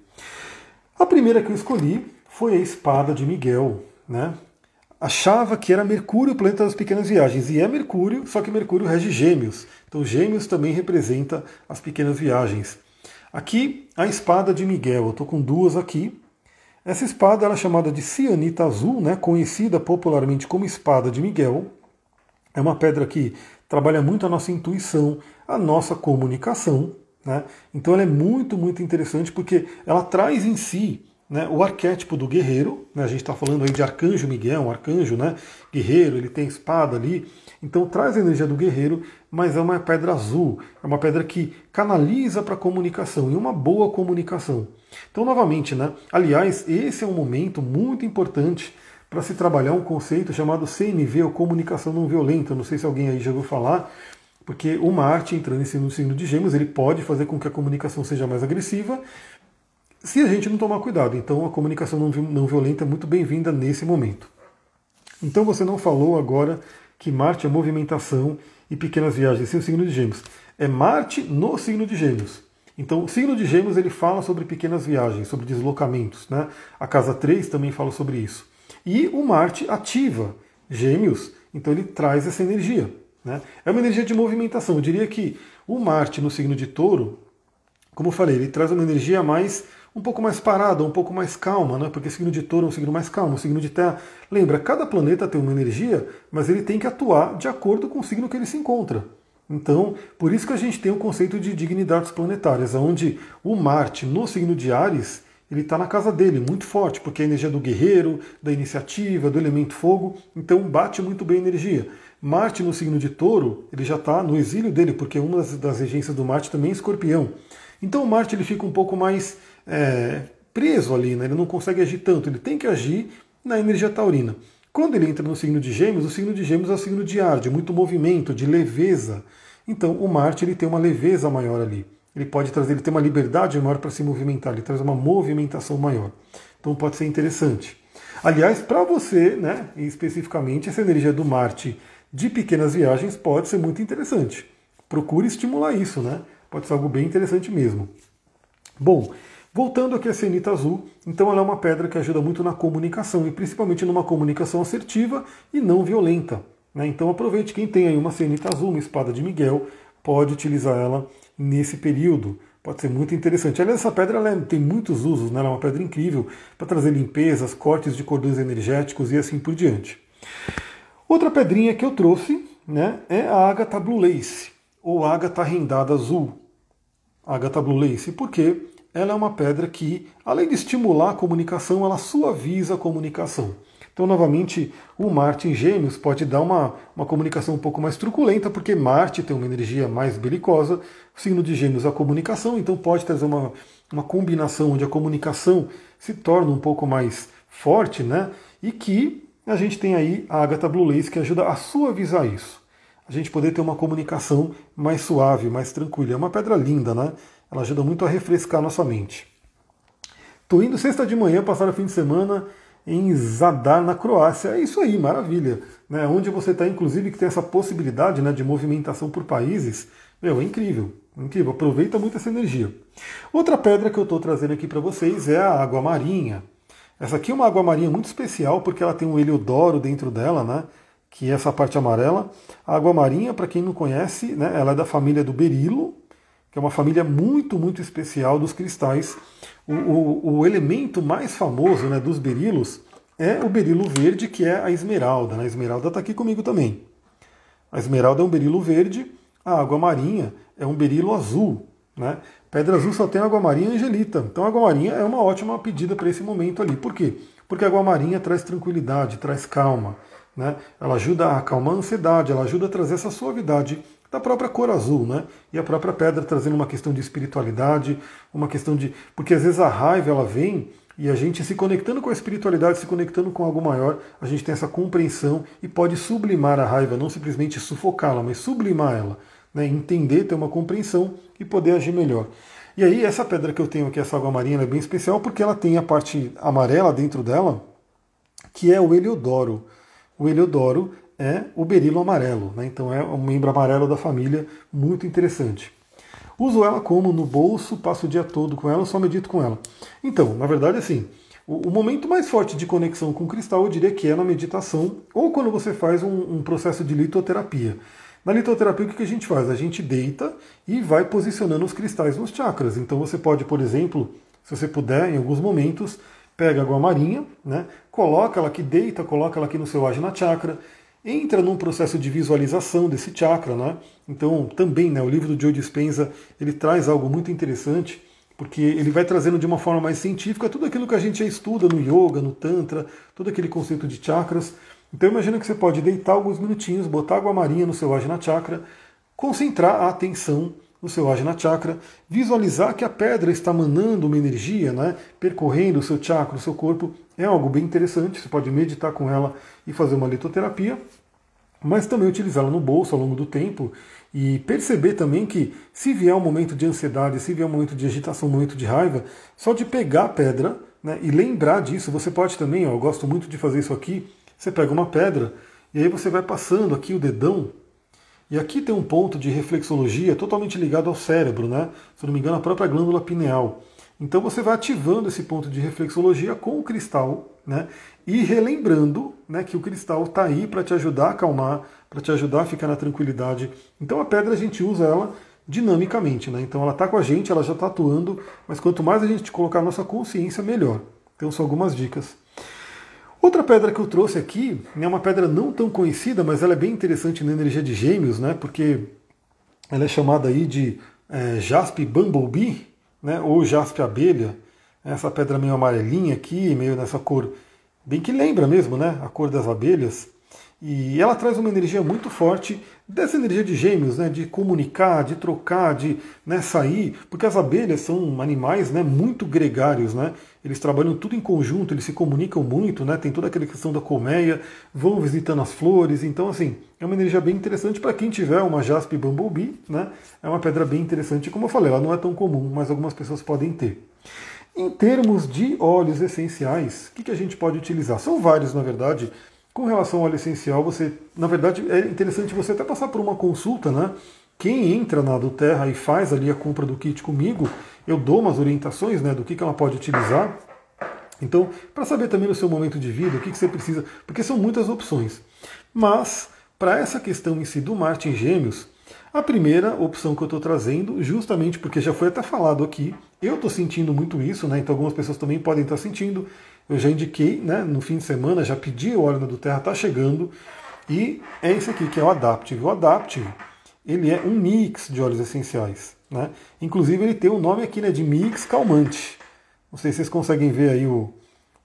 A primeira que eu escolhi foi a espada de Miguel, né? Achava que era Mercúrio o planeta das pequenas viagens, e é Mercúrio, só que Mercúrio rege Gêmeos. Então Gêmeos também representa as pequenas viagens. Aqui a espada de Miguel, eu estou com duas aqui. Essa espada é chamada de cianita azul, né, conhecida popularmente como espada de Miguel. É uma pedra que trabalha muito a nossa intuição, a nossa comunicação. Né? Então ela é muito, muito interessante porque ela traz em si né, o arquétipo do guerreiro. Né? A gente está falando aí de arcanjo Miguel, um arcanjo né, guerreiro, ele tem espada ali. Então traz a energia do guerreiro, mas é uma pedra azul, é uma pedra que canaliza para a comunicação e uma boa comunicação. Então, novamente, né? Aliás, esse é um momento muito importante para se trabalhar um conceito chamado CNV, ou comunicação não violenta. Não sei se alguém aí já ouviu falar, porque o Marte entrando no signo de Gêmeos, ele pode fazer com que a comunicação seja mais agressiva, se a gente não tomar cuidado. Então a comunicação não violenta é muito bem-vinda nesse momento. Então você não falou agora que Marte é movimentação e pequenas viagens, sim, o signo de Gêmeos. É Marte no signo de Gêmeos. Então, o signo de Gêmeos ele fala sobre pequenas viagens, sobre deslocamentos. Né? A casa 3 também fala sobre isso. E o Marte ativa Gêmeos, então ele traz essa energia. Né? É uma energia de movimentação. Eu diria que o Marte no signo de Touro, como eu falei, ele traz uma energia mais um pouco mais parada, um pouco mais calma, né? porque signo de touro é um signo mais calmo, signo de terra. Lembra, cada planeta tem uma energia, mas ele tem que atuar de acordo com o signo que ele se encontra. Então, por isso que a gente tem o conceito de dignidades planetárias, onde o Marte, no signo de Ares, ele está na casa dele, muito forte, porque é a energia do guerreiro, da iniciativa, do elemento fogo, então bate muito bem a energia. Marte no signo de touro, ele já está no exílio dele, porque uma das, das regências do Marte também é escorpião. Então o Marte ele fica um pouco mais é, preso ali, né? ele não consegue agir tanto, ele tem que agir na energia taurina. Quando ele entra no signo de Gêmeos, o signo de Gêmeos é o signo de ar, de muito movimento, de leveza. Então o Marte ele tem uma leveza maior ali ele pode trazer, ele tem uma liberdade maior para se movimentar, ele traz uma movimentação maior. Então pode ser interessante. Aliás, para você, né, especificamente, essa energia do Marte de pequenas viagens pode ser muito interessante. Procure estimular isso, né? Pode ser algo bem interessante mesmo. Bom, voltando aqui a cenita azul, então ela é uma pedra que ajuda muito na comunicação e principalmente numa comunicação assertiva e não violenta. Né? Então aproveite quem tem aí uma cenita azul, uma espada de Miguel, pode utilizar ela nesse período. Pode ser muito interessante. Aliás, essa pedra ela é, tem muitos usos, né? ela é uma pedra incrível para trazer limpezas, cortes de cordões energéticos e assim por diante. Outra pedrinha que eu trouxe né, é a Agatha Blue Lace, ou Agatha Rendada Azul. Agatha Blue Lace, porque ela é uma pedra que, além de estimular a comunicação, ela suaviza a comunicação. Então, novamente, o Marte em Gêmeos pode dar uma, uma comunicação um pouco mais truculenta, porque Marte tem uma energia mais belicosa, o signo de Gêmeos a comunicação, então pode trazer uma, uma combinação onde a comunicação se torna um pouco mais forte, né? E que a gente tem aí a Agatha Blue Lace que ajuda a suavizar isso. A gente poder ter uma comunicação mais suave, mais tranquila. É uma pedra linda, né? Ela ajuda muito a refrescar nossa mente. Tô indo sexta de manhã, passar o fim de semana em Zadar, na Croácia. É isso aí, maravilha. Né? Onde você está, inclusive, que tem essa possibilidade né, de movimentação por países, meu, é incrível. Incrível, aproveita muito essa energia. Outra pedra que eu estou trazendo aqui para vocês é a água marinha. Essa aqui é uma água marinha muito especial porque ela tem um heliodoro dentro dela, né? Que é essa parte amarela. A água marinha, para quem não conhece, né, ela é da família do berilo, é uma família muito, muito especial dos cristais. O, o, o elemento mais famoso né, dos berilos é o berilo verde, que é a esmeralda. Né? A esmeralda está aqui comigo também. A esmeralda é um berilo verde, a água marinha é um berilo azul. Né? Pedra azul só tem água marinha e angelita. Então a água marinha é uma ótima pedida para esse momento ali. Por quê? Porque a água marinha traz tranquilidade, traz calma. né? Ela ajuda a acalmar a ansiedade, ela ajuda a trazer essa suavidade da própria cor azul, né? E a própria pedra trazendo uma questão de espiritualidade, uma questão de. Porque às vezes a raiva ela vem e a gente se conectando com a espiritualidade, se conectando com algo maior, a gente tem essa compreensão e pode sublimar a raiva, não simplesmente sufocá-la, mas sublimar ela. Né? Entender, ter uma compreensão e poder agir melhor. E aí, essa pedra que eu tenho aqui, essa água marinha, é bem especial porque ela tem a parte amarela dentro dela, que é o heliodoro. O heliodoro é o berilo amarelo, né? então é um membro amarelo da família, muito interessante. Uso ela como no bolso, passo o dia todo com ela, só medito com ela. Então, na verdade, assim, o, o momento mais forte de conexão com o cristal eu diria que é na meditação ou quando você faz um, um processo de litoterapia. Na litoterapia, o que a gente faz? A gente deita e vai posicionando os cristais nos chakras. Então você pode, por exemplo, se você puder, em alguns momentos, pega água marinha, né, coloca ela aqui, deita, coloca ela aqui no seu Ajna Chakra, entra num processo de visualização desse chakra, né? Então, também, né, o livro do Joe Dispenza, ele traz algo muito interessante, porque ele vai trazendo de uma forma mais científica tudo aquilo que a gente já estuda no yoga, no tantra, todo aquele conceito de chakras. Então, imagina que você pode deitar alguns minutinhos, botar água marinha no seu Ajna Chakra, concentrar a atenção no seu Ajna Chakra, visualizar que a pedra está manando uma energia, né, percorrendo o seu chakra, o seu corpo, é algo bem interessante, você pode meditar com ela e fazer uma litoterapia, mas também utilizá-la no bolso ao longo do tempo e perceber também que se vier um momento de ansiedade, se vier um momento de agitação, um momento de raiva, só de pegar a pedra né, e lembrar disso, você pode também, ó, eu gosto muito de fazer isso aqui, você pega uma pedra e aí você vai passando aqui o dedão e aqui tem um ponto de reflexologia totalmente ligado ao cérebro, né? Se não me engano, a própria glândula pineal. Então você vai ativando esse ponto de reflexologia com o cristal, né? E relembrando né, que o cristal está aí para te ajudar a acalmar, para te ajudar a ficar na tranquilidade. Então a pedra a gente usa ela dinamicamente, né? Então ela está com a gente, ela já está atuando, mas quanto mais a gente colocar a nossa consciência, melhor. Então são algumas dicas. Outra pedra que eu trouxe aqui é uma pedra não tão conhecida, mas ela é bem interessante na energia de gêmeos, né? Porque ela é chamada aí de é, jaspe bumblebee, né? Ou jaspe abelha. Essa pedra meio amarelinha aqui, meio nessa cor, bem que lembra mesmo, né? A cor das abelhas. E ela traz uma energia muito forte dessa energia de gêmeos, né, de comunicar, de trocar, de né, sair, porque as abelhas são animais né, muito gregários, né? Eles trabalham tudo em conjunto, eles se comunicam muito, né? Tem toda aquela questão da colmeia, vão visitando as flores, então assim, é uma energia bem interessante para quem tiver uma jaspe bumblebee, né? É uma pedra bem interessante, como eu falei, ela não é tão comum, mas algumas pessoas podem ter. Em termos de óleos essenciais, o que, que a gente pode utilizar? São vários, na verdade. Com relação ao óleo essencial, você, na verdade, é interessante você até passar por uma consulta, né? Quem entra na do Terra e faz ali a compra do kit comigo, eu dou umas orientações né, do que, que ela pode utilizar. Então, para saber também no seu momento de vida, o que, que você precisa, porque são muitas opções. Mas, para essa questão em si do Marte em Gêmeos, a primeira opção que eu estou trazendo, justamente porque já foi até falado aqui, eu estou sentindo muito isso, né? Então algumas pessoas também podem estar sentindo. Eu já indiquei, né, no fim de semana, já pedi o óleo do Terra, está chegando. E é esse aqui, que é o Adaptive. O Adaptive, ele é um mix de óleos essenciais. Né? Inclusive ele tem o um nome aqui né, de Mix Calmante. Não sei se vocês conseguem ver aí o,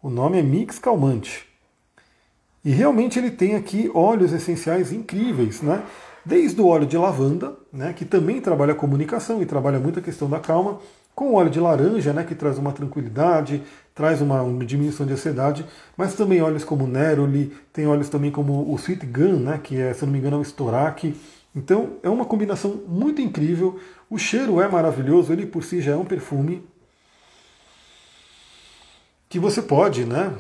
o nome é Mix Calmante. E realmente ele tem aqui óleos essenciais incríveis, né? Desde o óleo de lavanda, né, que também trabalha a comunicação e trabalha muito a questão da calma, com o óleo de laranja, né, que traz uma tranquilidade, traz uma, diminuição de ansiedade, mas também óleos como Neroli, tem óleos também como o Sweet Gun, né, que é, se não me engano, é o Storac. Então é uma combinação muito incrível. O cheiro é maravilhoso, ele por si já é um perfume que você pode, né?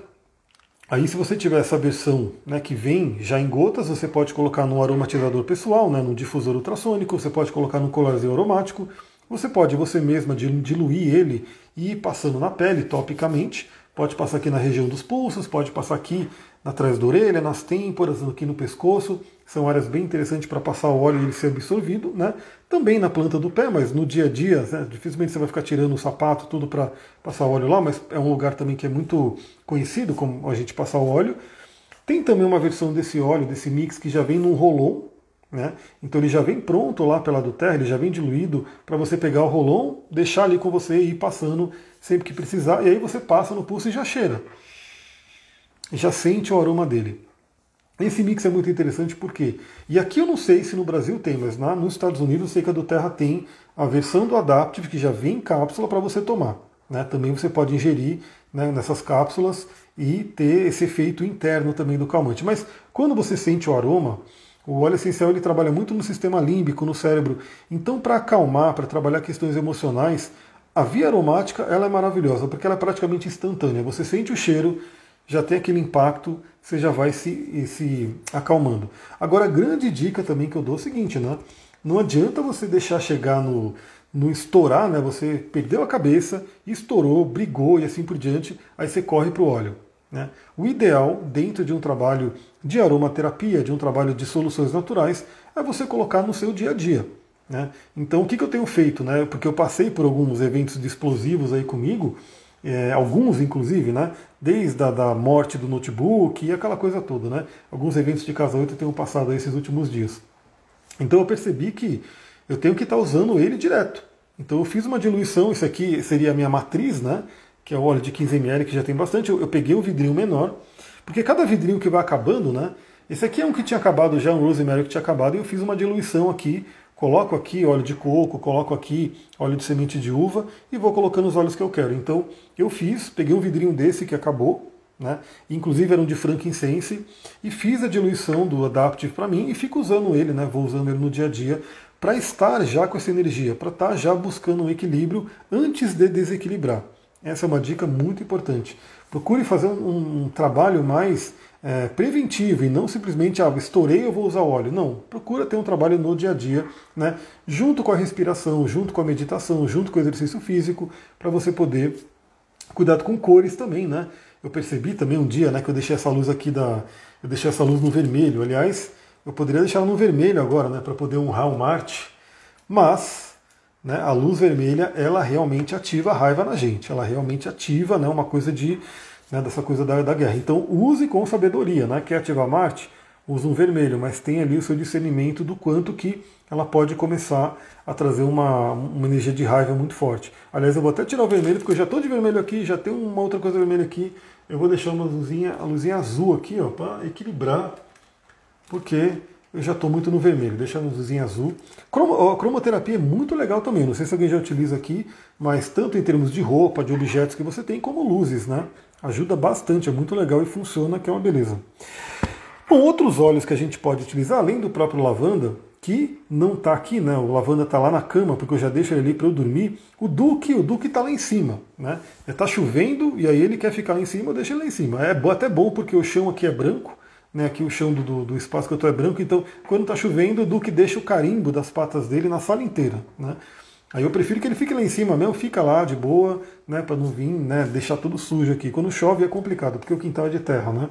Aí se você tiver essa versão né, que vem já em gotas, você pode colocar no aromatizador pessoal, né, no difusor ultrassônico, você pode colocar no colarzinho aromático, você pode você mesma diluir ele e ir passando na pele topicamente. Pode passar aqui na região dos pulsos, pode passar aqui atrás da orelha, nas têmporas, aqui no pescoço. São áreas bem interessantes para passar o óleo e ele ser absorvido. Né? Também na planta do pé, mas no dia a dia, né? dificilmente você vai ficar tirando o sapato, tudo para passar o óleo lá, mas é um lugar também que é muito conhecido como a gente passar o óleo. Tem também uma versão desse óleo, desse mix, que já vem num rolon, né? Então ele já vem pronto lá pela terra, ele já vem diluído para você pegar o rolon, deixar ali com você e ir passando sempre que precisar, e aí você passa no pulso e já cheira. Já sente o aroma dele. Esse mix é muito interessante porque, e aqui eu não sei se no Brasil tem, mas na, nos Estados Unidos eu sei que a do Terra tem a versão do Adaptive que já vem em cápsula para você tomar. Né? Também você pode ingerir né, nessas cápsulas e ter esse efeito interno também do calmante. Mas quando você sente o aroma, o óleo essencial ele trabalha muito no sistema límbico, no cérebro. Então, para acalmar, para trabalhar questões emocionais, a via aromática ela é maravilhosa porque ela é praticamente instantânea. Você sente o cheiro, já tem aquele impacto, você já vai se, se acalmando. Agora, a grande dica também que eu dou é o seguinte, né? Não adianta você deixar chegar no, no estourar, né? Você perdeu a cabeça, estourou, brigou e assim por diante, aí você corre para o óleo. Né? O ideal, dentro de um trabalho de aromaterapia, de um trabalho de soluções naturais, é você colocar no seu dia a dia. Né? Então, o que, que eu tenho feito? Né? Porque eu passei por alguns eventos de explosivos aí comigo, é, alguns inclusive, né? desde a da morte do notebook e aquela coisa toda. Né? Alguns eventos de casa 8 eu tenho passado esses últimos dias. Então, eu percebi que eu tenho que estar usando ele direto. Então, eu fiz uma diluição, isso aqui seria a minha matriz, né? que é o óleo de 15ml, que já tem bastante, eu, eu peguei um vidrinho menor, porque cada vidrinho que vai acabando, né? Esse aqui é um que tinha acabado já, um rosemary que tinha acabado, e eu fiz uma diluição aqui, coloco aqui óleo de coco, coloco aqui óleo de semente de uva e vou colocando os óleos que eu quero. Então eu fiz, peguei um vidrinho desse que acabou, né? Inclusive eram de frankincense e fiz a diluição do Adaptive para mim e fico usando ele, né? Vou usando ele no dia a dia para estar já com essa energia, para estar tá já buscando um equilíbrio antes de desequilibrar. Essa é uma dica muito importante. Procure fazer um, um trabalho mais é, preventivo e não simplesmente, ah, estourei, eu vou usar óleo. Não, procura ter um trabalho no dia a dia, né, junto com a respiração, junto com a meditação, junto com o exercício físico, para você poder cuidado com cores também, né? Eu percebi também um dia, né, que eu deixei essa luz aqui da, eu deixei essa luz no vermelho. Aliás, eu poderia deixar ela no vermelho agora, né, para poder honrar o Marte, mas né, a luz vermelha ela realmente ativa a raiva na gente, ela realmente ativa né, uma coisa de né, dessa coisa da, da, guerra. Então use com sabedoria, né? Quer ativar Marte? Use um vermelho, mas tem ali o seu discernimento do quanto que ela pode começar a trazer uma, uma energia de raiva muito forte. Aliás, eu vou até tirar o vermelho, porque eu já estou de vermelho aqui, já tem uma outra coisa vermelha aqui. Eu vou deixar uma luzinha, a luzinha azul aqui, ó, para equilibrar, porque eu já estou muito no vermelho, deixa a luzinha azul. A cromoterapia é muito legal também, não sei se alguém já utiliza aqui, mas tanto em termos de roupa, de objetos que você tem, como luzes, né? Ajuda bastante, é muito legal e funciona, que é uma beleza. Bom, outros óleos que a gente pode utilizar, além do próprio lavanda, que não está aqui, né? O lavanda está lá na cama, porque eu já deixo ele ali para eu dormir. O Duque, o Duque está lá em cima, né? Está chovendo e aí ele quer ficar lá em cima, eu deixo ele lá em cima. É até bom porque o chão aqui é branco, né, aqui o chão do, do espaço que eu estou é branco, então quando está chovendo, o Duque deixa o carimbo das patas dele na sala inteira. Né? Aí eu prefiro que ele fique lá em cima mesmo, fica lá de boa, né, para não vir, né, deixar tudo sujo aqui. Quando chove é complicado, porque o quintal é de terra, né?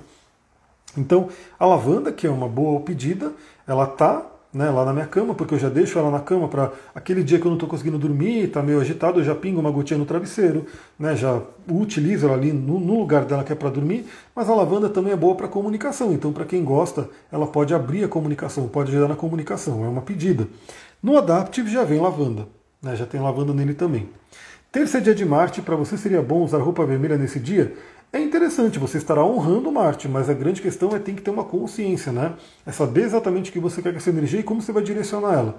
Então, a lavanda, que é uma boa pedida, ela tá né, lá na minha cama, porque eu já deixo ela na cama para aquele dia que eu não estou conseguindo dormir, está meio agitado, eu já pingo uma gotinha no travesseiro, né, já utilizo ela ali no, no lugar dela que é para dormir, mas a lavanda também é boa para comunicação, então para quem gosta, ela pode abrir a comunicação, pode ajudar na comunicação, é uma pedida. No Adaptive já vem lavanda, né, já tem lavanda nele também. Terça dia de Marte, para você seria bom usar roupa vermelha nesse dia? É interessante, você estará honrando Marte, mas a grande questão é tem que ter uma consciência, né? É saber exatamente o que você quer com essa energia e como você vai direcionar ela.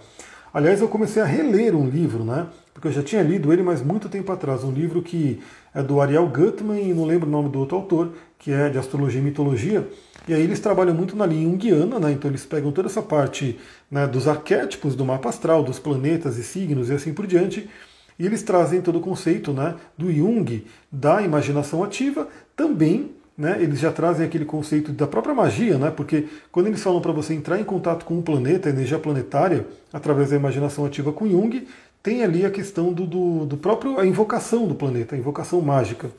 Aliás, eu comecei a reler um livro, né? Porque eu já tinha lido ele, mas muito tempo atrás. Um livro que é do Ariel Gutman e não lembro o nome do outro autor, que é de astrologia e mitologia. E aí eles trabalham muito na linha junguiana, né? Então eles pegam toda essa parte né, dos arquétipos do mapa astral, dos planetas e signos e assim por diante e eles trazem todo o conceito né, do Jung, da imaginação ativa, também né, eles já trazem aquele conceito da própria magia, né, porque quando eles falam para você entrar em contato com o planeta, a energia planetária, através da imaginação ativa com Jung, tem ali a questão do, do, do próprio a invocação do planeta, a invocação mágica.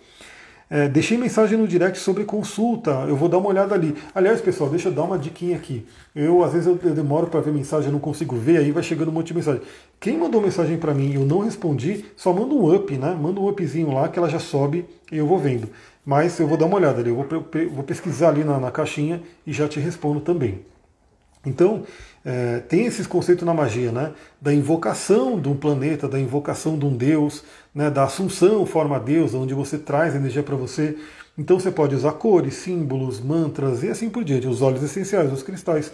É, deixei mensagem no direct sobre consulta, eu vou dar uma olhada ali. Aliás, pessoal, deixa eu dar uma diquinha aqui. Eu, às vezes, eu, demoro para ver mensagem, eu não consigo ver, aí vai chegando um monte de mensagem. Quem mandou mensagem para mim e eu não respondi, só manda um up, né? Manda um upzinho lá que ela já sobe e eu vou vendo. Mas eu vou dar uma olhada ali, eu vou, vou pesquisar ali na, na caixinha e já te respondo também. Então, é, tem esses conceitos na magia, né? Da invocação de um planeta, da invocação de um deus, né? da assunção forma deus, onde você traz energia para você. Então você pode usar cores, símbolos, mantras e assim por diante, os óleos essenciais, os cristais.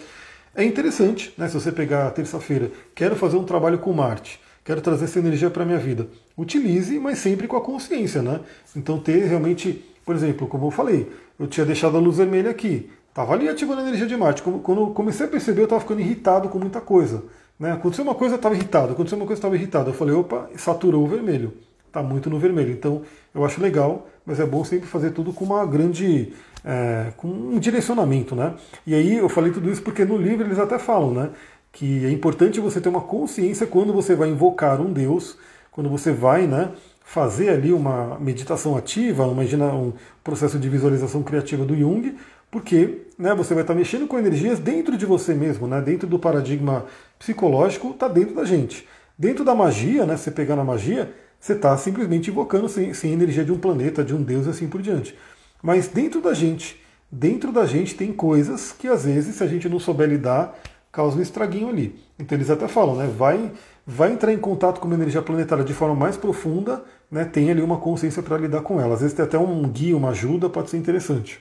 É interessante, né, se você pegar terça-feira, quero fazer um trabalho com Marte, quero trazer essa energia para a minha vida. Utilize, mas sempre com a consciência, né? Então ter realmente, por exemplo, como eu falei, eu tinha deixado a luz vermelha aqui, estava ali ativando a energia de Marte. Quando eu comecei a perceber, eu estava ficando irritado com muita coisa. Né? Aconteceu uma coisa, eu estava irritado. Aconteceu uma coisa, eu estava irritado. Eu falei, opa, saturou o vermelho. Está muito no vermelho. Então, eu acho legal, mas é bom sempre fazer tudo com uma grande. É, com um direcionamento, né? E aí eu falei tudo isso porque no livro eles até falam, né? Que é importante você ter uma consciência quando você vai invocar um Deus, quando você vai, né? Fazer ali uma meditação ativa, imagina um processo de visualização criativa do Jung, porque né, você vai estar mexendo com energias dentro de você mesmo, né, dentro do paradigma psicológico, está dentro da gente. Dentro da magia, né, você pegar na magia, você está simplesmente invocando sem, sem energia de um planeta, de um deus e assim por diante. Mas dentro da gente, dentro da gente tem coisas que às vezes, se a gente não souber lidar, causa um estraguinho ali. Então eles até falam, né, vai, vai entrar em contato com uma energia planetária de forma mais profunda, né, tem ali uma consciência para lidar com ela. Às vezes tem até um guia, uma ajuda, pode ser interessante.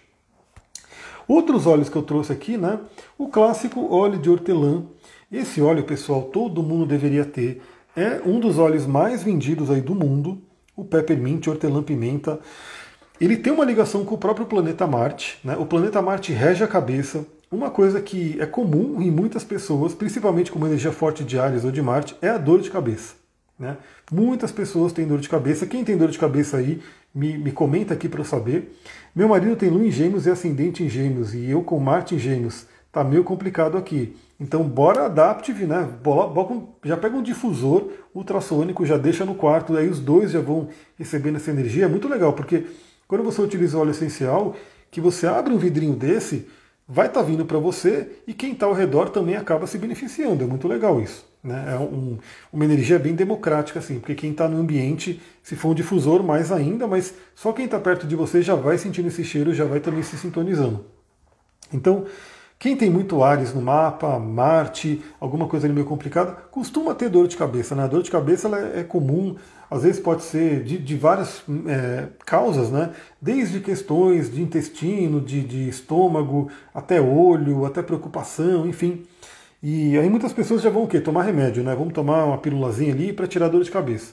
Outros óleos que eu trouxe aqui, né? O clássico óleo de hortelã. Esse óleo, pessoal, todo mundo deveria ter. É um dos óleos mais vendidos aí do mundo, o peppermint, hortelã-pimenta. Ele tem uma ligação com o próprio planeta Marte. Né? O planeta Marte rege a cabeça. Uma coisa que é comum em muitas pessoas, principalmente com uma energia forte de Ares ou de Marte, é a dor de cabeça. Né? Muitas pessoas têm dor de cabeça. Quem tem dor de cabeça aí, me, me comenta aqui para eu saber. Meu marido tem lua em gêmeos e ascendente em gêmeos, e eu com Marte em gêmeos. Tá meio complicado aqui. Então, bora Adaptive, né? Já pega um difusor ultrassônico, já deixa no quarto, aí os dois já vão recebendo essa energia. É muito legal, porque quando você utiliza o óleo essencial, que você abre um vidrinho desse, vai estar tá vindo para você e quem está ao redor também acaba se beneficiando. É muito legal isso. Né? É um, uma energia bem democrática, assim, porque quem está no ambiente, se for um difusor, mais ainda, mas só quem está perto de você já vai sentindo esse cheiro, já vai também se sintonizando. Então, quem tem muito Ares no mapa, Marte, alguma coisa ali meio complicada, costuma ter dor de cabeça. Né? A dor de cabeça é, é comum, às vezes pode ser de, de várias é, causas, né? desde questões de intestino, de, de estômago, até olho, até preocupação, enfim. E aí muitas pessoas já vão o quê? Tomar remédio, né? Vamos tomar uma pílulazinha ali para tirar dor de cabeça.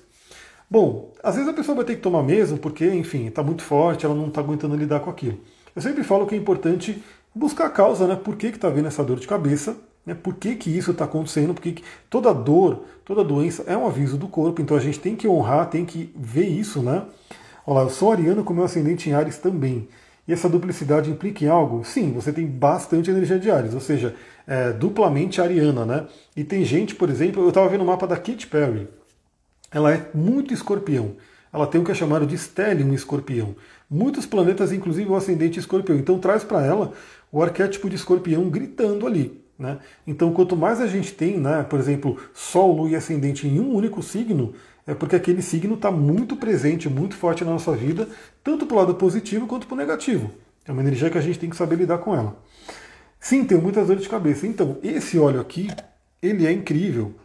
Bom, às vezes a pessoa vai ter que tomar mesmo, porque, enfim, está muito forte, ela não está aguentando lidar com aquilo. Eu sempre falo que é importante buscar a causa, né? Por que está vindo essa dor de cabeça? Né? Por que, que isso está acontecendo? Porque que toda dor, toda doença é um aviso do corpo, então a gente tem que honrar, tem que ver isso, né? Olha lá, eu sou ariano com meu ascendente em Ares também. E essa duplicidade implica em algo? Sim, você tem bastante energia de Ares, ou seja, é, duplamente ariana, né? E tem gente, por exemplo, eu estava vendo o mapa da Katy Perry. Ela é muito escorpião. Ela tem o que é chamado de stellium escorpião. Muitos planetas, inclusive o ascendente escorpião. Então traz para ela o arquétipo de escorpião gritando ali. Né? Então, quanto mais a gente tem, né, por exemplo, Sol, Lua e Ascendente em um único signo, é porque aquele signo está muito presente, muito forte na nossa vida, tanto para o lado positivo quanto para o negativo. É uma energia que a gente tem que saber lidar com ela. Sim, tenho muitas dores de cabeça. Então, esse óleo aqui, ele é incrível,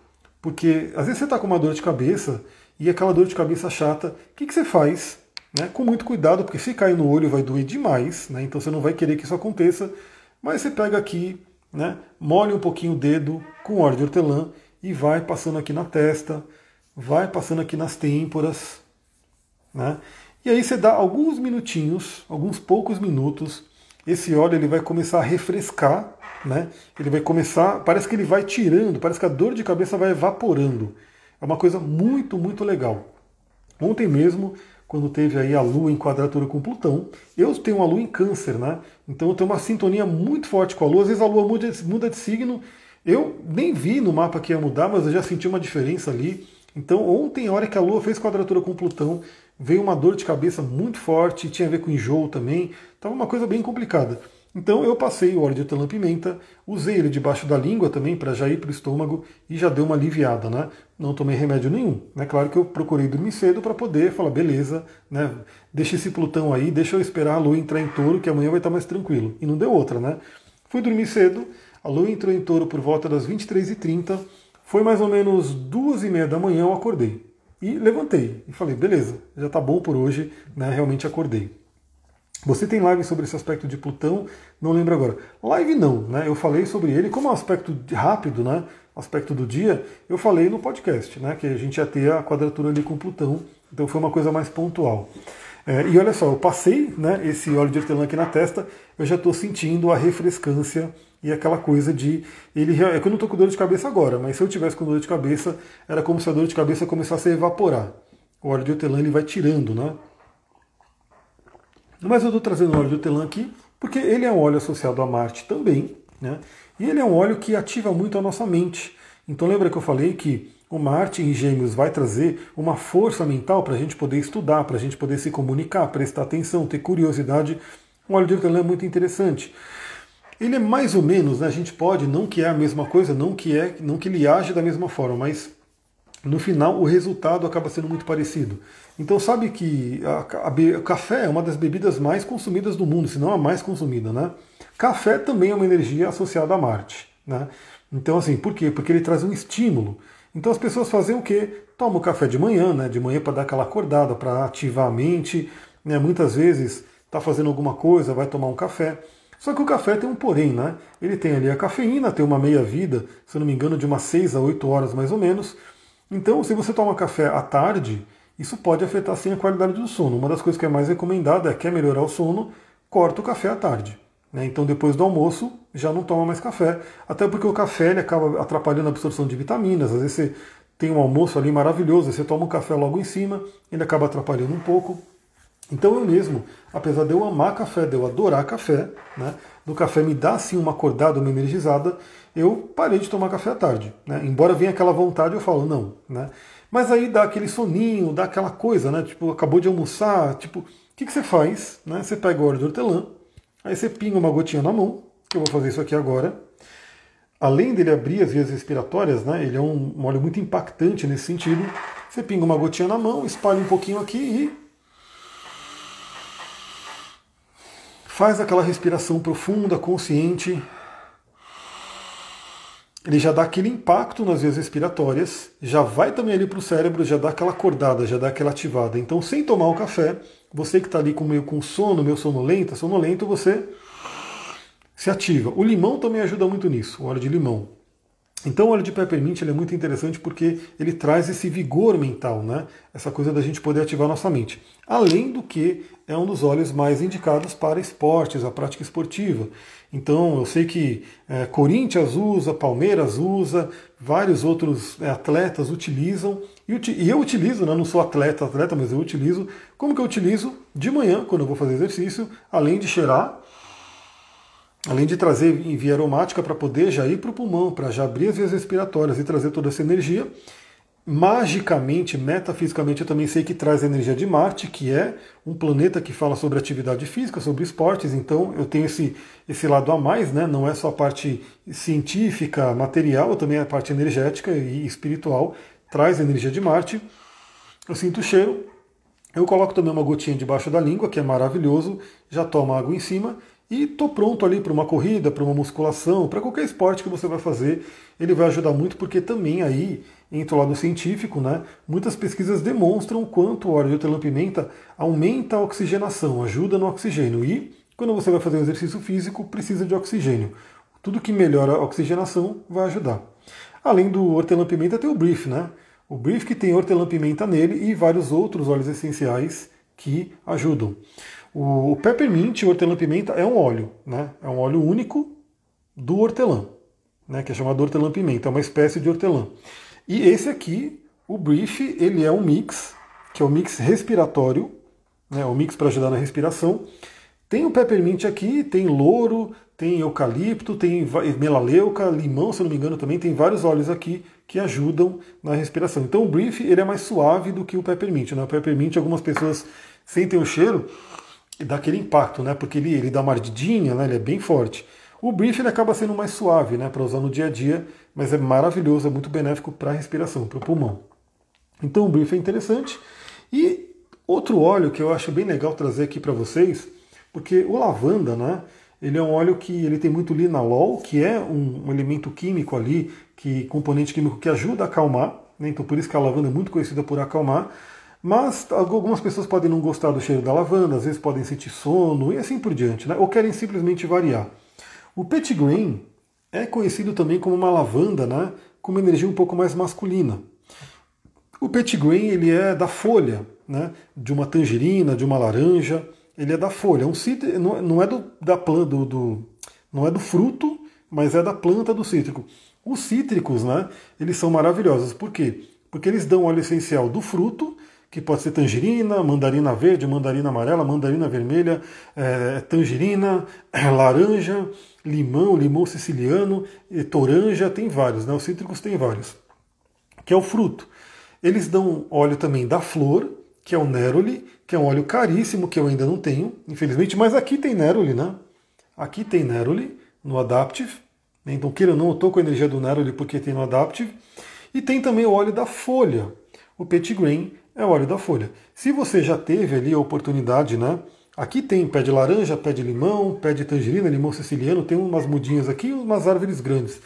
porque às vezes você está com uma dor de cabeça e aquela dor de cabeça chata, o que, que você faz? Né? Com muito cuidado, porque se cair no olho vai doer demais, né? então você não vai querer que isso aconteça, mas você pega aqui, né, molha um pouquinho o dedo com óleo de hortelã e vai passando aqui na testa, vai passando aqui nas têmporas, né? E aí você dá alguns minutinhos, alguns poucos minutos, esse óleo ele vai começar a refrescar, né? Ele vai começar, parece que ele vai tirando, parece que a dor de cabeça vai evaporando. É uma coisa muito, muito legal. Ontem mesmo, quando teve aí a Lua em quadratura com Plutão, eu tenho uma Lua em Câncer, né? Então eu tenho uma sintonia muito forte com a Lua. Às vezes a Lua muda, muda de signo. Eu nem vi no mapa que ia mudar, mas eu já senti uma diferença ali. Então, ontem, a hora que a Lua fez quadratura com Plutão, veio uma dor de cabeça muito forte, tinha a ver com enjoo também, estava uma coisa bem complicada. Então eu passei o óleo de hortelã-pimenta, usei ele debaixo da língua também para já ir para o estômago e já deu uma aliviada, né? Não tomei remédio nenhum. É né? claro que eu procurei dormir cedo para poder falar, beleza, né? Deixa esse Plutão aí, deixa eu esperar a Lua entrar em touro, que amanhã vai estar mais tranquilo. E não deu outra, né? Fui dormir cedo, a Lua entrou em touro por volta das 23h30, foi mais ou menos duas e meia da manhã, eu acordei. E levantei e falei, beleza, já tá bom por hoje, né? Realmente acordei. Você tem live sobre esse aspecto de Plutão? Não lembro agora. Live não, né? Eu falei sobre ele como um aspecto rápido, né? Aspecto do dia, eu falei no podcast, né? Que a gente ia ter a quadratura ali com Plutão. Então foi uma coisa mais pontual. É, e olha só, eu passei né, esse óleo de hortelã aqui na testa, eu já estou sentindo a refrescância e aquela coisa de. ele É que eu não estou com dor de cabeça agora, mas se eu tivesse com dor de cabeça, era como se a dor de cabeça começasse a evaporar. O óleo de hortelã ele vai tirando, né? Mas eu estou trazendo o óleo de hortelã aqui porque ele é um óleo associado a Marte também, né? E ele é um óleo que ativa muito a nossa mente. Então lembra que eu falei que o Marte em Gêmeos vai trazer uma força mental para a gente poder estudar, para a gente poder se comunicar, prestar atenção, ter curiosidade. O óleo de hortelã é muito interessante. Ele é mais ou menos, né, a gente pode, não que é a mesma coisa, não que é, não que ele age da mesma forma, mas no final o resultado acaba sendo muito parecido. Então sabe que a, a, o café é uma das bebidas mais consumidas do mundo, se não a mais consumida, né? Café também é uma energia associada a Marte, né? Então assim, por quê? Porque ele traz um estímulo. Então as pessoas fazem o quê? Tomam café de manhã, né? De manhã para dar aquela acordada, para ativar a mente, né? Muitas vezes está fazendo alguma coisa, vai tomar um café. Só que o café tem um porém, né? Ele tem ali a cafeína, tem uma meia-vida, se eu não me engano, de umas 6 a 8 horas mais ou menos. Então, se você toma café à tarde, isso pode afetar sim a qualidade do sono. Uma das coisas que é mais recomendada é quer melhorar o sono, corta o café à tarde. Né? Então, depois do almoço, já não toma mais café. Até porque o café ele acaba atrapalhando a absorção de vitaminas. Às vezes você tem um almoço ali maravilhoso, você toma um café logo em cima, ele acaba atrapalhando um pouco. Então eu mesmo, apesar de eu amar café, de eu adorar café, né, do café me dá assim uma acordada, uma energizada, eu parei de tomar café à tarde. Né? Embora venha aquela vontade, eu falo não. Né? Mas aí dá aquele soninho, dá aquela coisa, né? Tipo, acabou de almoçar, tipo, o que, que você faz? Né? Você pega o óleo de hortelã, aí você pinga uma gotinha na mão, que eu vou fazer isso aqui agora. Além dele abrir as vias respiratórias, né, ele é um, óleo muito impactante nesse sentido. Você pinga uma gotinha na mão, espalha um pouquinho aqui e faz aquela respiração profunda, consciente. Ele já dá aquele impacto nas vias respiratórias, já vai também ali para o cérebro, já dá aquela acordada, já dá aquela ativada. Então, sem tomar o café, você que está ali com meio com sono, meio sonolento, sonolento, você se ativa. O limão também ajuda muito nisso, o óleo de limão. Então o óleo de peppermint é muito interessante porque ele traz esse vigor mental, né? essa coisa da gente poder ativar nossa mente. Além do que é um dos óleos mais indicados para esportes, a prática esportiva. Então eu sei que é, Corinthians usa, Palmeiras usa, vários outros é, atletas utilizam, e, e eu utilizo, né? não sou atleta, atleta, mas eu utilizo. Como que eu utilizo? De manhã, quando eu vou fazer exercício, além de cheirar, além de trazer via aromática para poder já ir para o pulmão, para já abrir as vias respiratórias e trazer toda essa energia, magicamente, metafisicamente, eu também sei que traz a energia de Marte, que é um planeta que fala sobre atividade física, sobre esportes, então eu tenho esse, esse lado a mais, né? não é só a parte científica, material, também a parte energética e espiritual, traz a energia de Marte. Eu sinto o cheiro, eu coloco também uma gotinha debaixo da língua, que é maravilhoso, já tomo água em cima e estou pronto ali para uma corrida, para uma musculação, para qualquer esporte que você vai fazer. Ele vai ajudar muito porque também aí entra o lado científico, né? Muitas pesquisas demonstram quanto o óleo de hortelã-pimenta aumenta a oxigenação, ajuda no oxigênio. E quando você vai fazer um exercício físico, precisa de oxigênio. Tudo que melhora a oxigenação vai ajudar. Além do hortelã-pimenta, tem o brief, né? O brief que tem hortelã-pimenta nele e vários outros óleos essenciais que ajudam. O peppermint, o hortelã-pimenta, é um óleo, né? É um óleo único do hortelã, né? Que é chamado hortelã-pimenta, é uma espécie de hortelã. E esse aqui, o brief, ele é um mix, que é um mix respiratório, né? Um mix para ajudar na respiração. Tem o peppermint aqui, tem louro, tem eucalipto, tem melaleuca, limão, se não me engano, também tem vários óleos aqui que ajudam na respiração. Então o brief ele é mais suave do que o peppermint. Né? O peppermint, algumas pessoas sentem o cheiro, dá aquele impacto, né? Porque ele, ele dá uma ardidinha, né? Ele é bem forte. O brief ele acaba sendo mais suave, né? Para usar no dia a dia, mas é maravilhoso, é muito benéfico para a respiração, para o pulmão. Então o brief é interessante. E outro óleo que eu acho bem legal trazer aqui para vocês, porque o lavanda, né? Ele é um óleo que ele tem muito linalol, que é um, um elemento químico ali, que componente químico que ajuda a acalmar. Né? Então por isso que a lavanda é muito conhecida por acalmar. Mas algumas pessoas podem não gostar do cheiro da lavanda, às vezes podem sentir sono e assim por diante, né? ou querem simplesmente variar. O petitgrain é conhecido também como uma lavanda, né? com uma energia um pouco mais masculina. O petitgrain ele é da folha, né? de uma tangerina, de uma laranja, ele é da folha. É um cítrico, não é do, da planta, do, do, não é do fruto, mas é da planta do cítrico. Os cítricos, né? Eles são maravilhosos. Por quê? Porque eles dão óleo essencial do fruto que pode ser tangerina, mandarina verde, mandarina amarela, mandarina vermelha, é, tangerina, é, laranja, limão, limão siciliano, toranja, tem vários, né? Os cítricos tem vários. Que é o fruto. Eles dão óleo também da flor, que é o neroli, que é um óleo caríssimo que eu ainda não tenho, infelizmente, mas aqui tem neroli, né? Aqui tem neroli no Adaptive. Então, queira ou não, eu estou com a energia do neroli porque tem no Adaptive. E tem também o óleo da folha, o Petit Grain, é o óleo da folha. Se você já teve ali a oportunidade, né? Aqui tem pé de laranja, pé de limão, pé de tangerina, limão siciliano, tem umas mudinhas aqui e umas árvores grandes.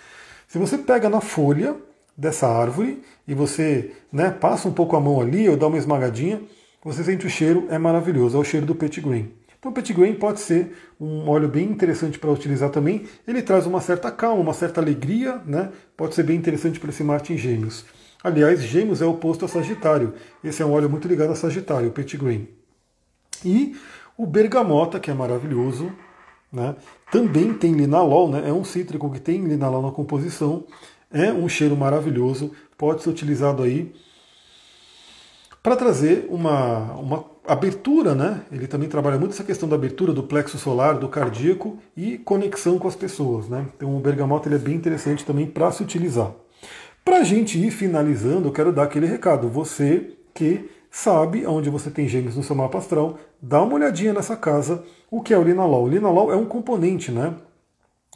Se você pega na folha dessa árvore e você né, passa um pouco a mão ali ou dá uma esmagadinha, você sente o cheiro, é maravilhoso, é o cheiro do petit grain. Então o petit grain pode ser um óleo bem interessante para utilizar também. Ele traz uma certa calma, uma certa alegria, né? Pode ser bem interessante para esse Marte em Gêmeos. Aliás, Gêmeos é oposto a Sagitário. Esse é um óleo muito ligado a Sagitário, o Petit Green. E o bergamota, que é maravilhoso, né? também tem linalol, né? é um cítrico que tem linalol na composição, é um cheiro maravilhoso, pode ser utilizado aí para trazer uma, uma abertura, né? Ele também trabalha muito essa questão da abertura do plexo solar, do cardíaco e conexão com as pessoas, né? Então o bergamota ele é bem interessante também para se utilizar. Para a gente ir finalizando, eu quero dar aquele recado. Você que sabe onde você tem gêmeos no seu mapa astral, dá uma olhadinha nessa casa, o que é o linalol. O linalol é um componente, né?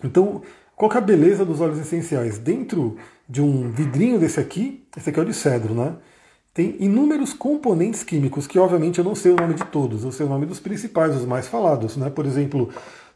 Então, qual é a beleza dos óleos essenciais? Dentro de um vidrinho desse aqui, esse aqui é o de cedro, né? Tem inúmeros componentes químicos, que obviamente eu não sei o nome de todos, eu sei o nome dos principais, os mais falados, né? Por exemplo,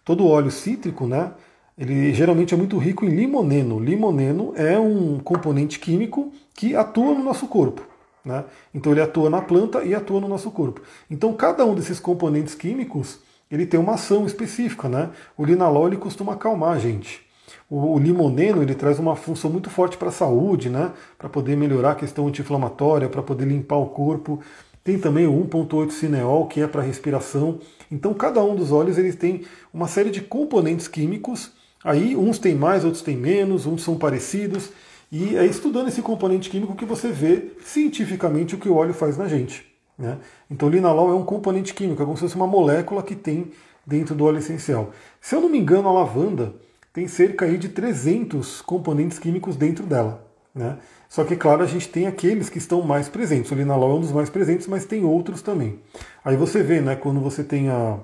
todo óleo cítrico, né? Ele geralmente é muito rico em limoneno. Limoneno é um componente químico que atua no nosso corpo. Né? Então ele atua na planta e atua no nosso corpo. Então cada um desses componentes químicos ele tem uma ação específica. Né? O linalol ele costuma acalmar a gente. O, limoneno ele traz uma função muito forte para a saúde, né? para poder melhorar a questão anti-inflamatória, para poder limpar o corpo. Tem também o 1.8 cineol, que é para respiração. Então cada um dos óleos ele tem uma série de componentes químicos Aí uns têm mais, outros têm menos, uns são parecidos. E é estudando esse componente químico que você vê cientificamente o que o óleo faz na gente. Né? Então, linalol é um componente químico, é como se fosse uma molécula que tem dentro do óleo essencial. Se eu não me engano, a lavanda tem cerca aí de 300 componentes químicos dentro dela. Né? Só que, claro, a gente tem aqueles que estão mais presentes. O linalol é um dos mais presentes, mas tem outros também. Aí você vê, né, quando você tem a,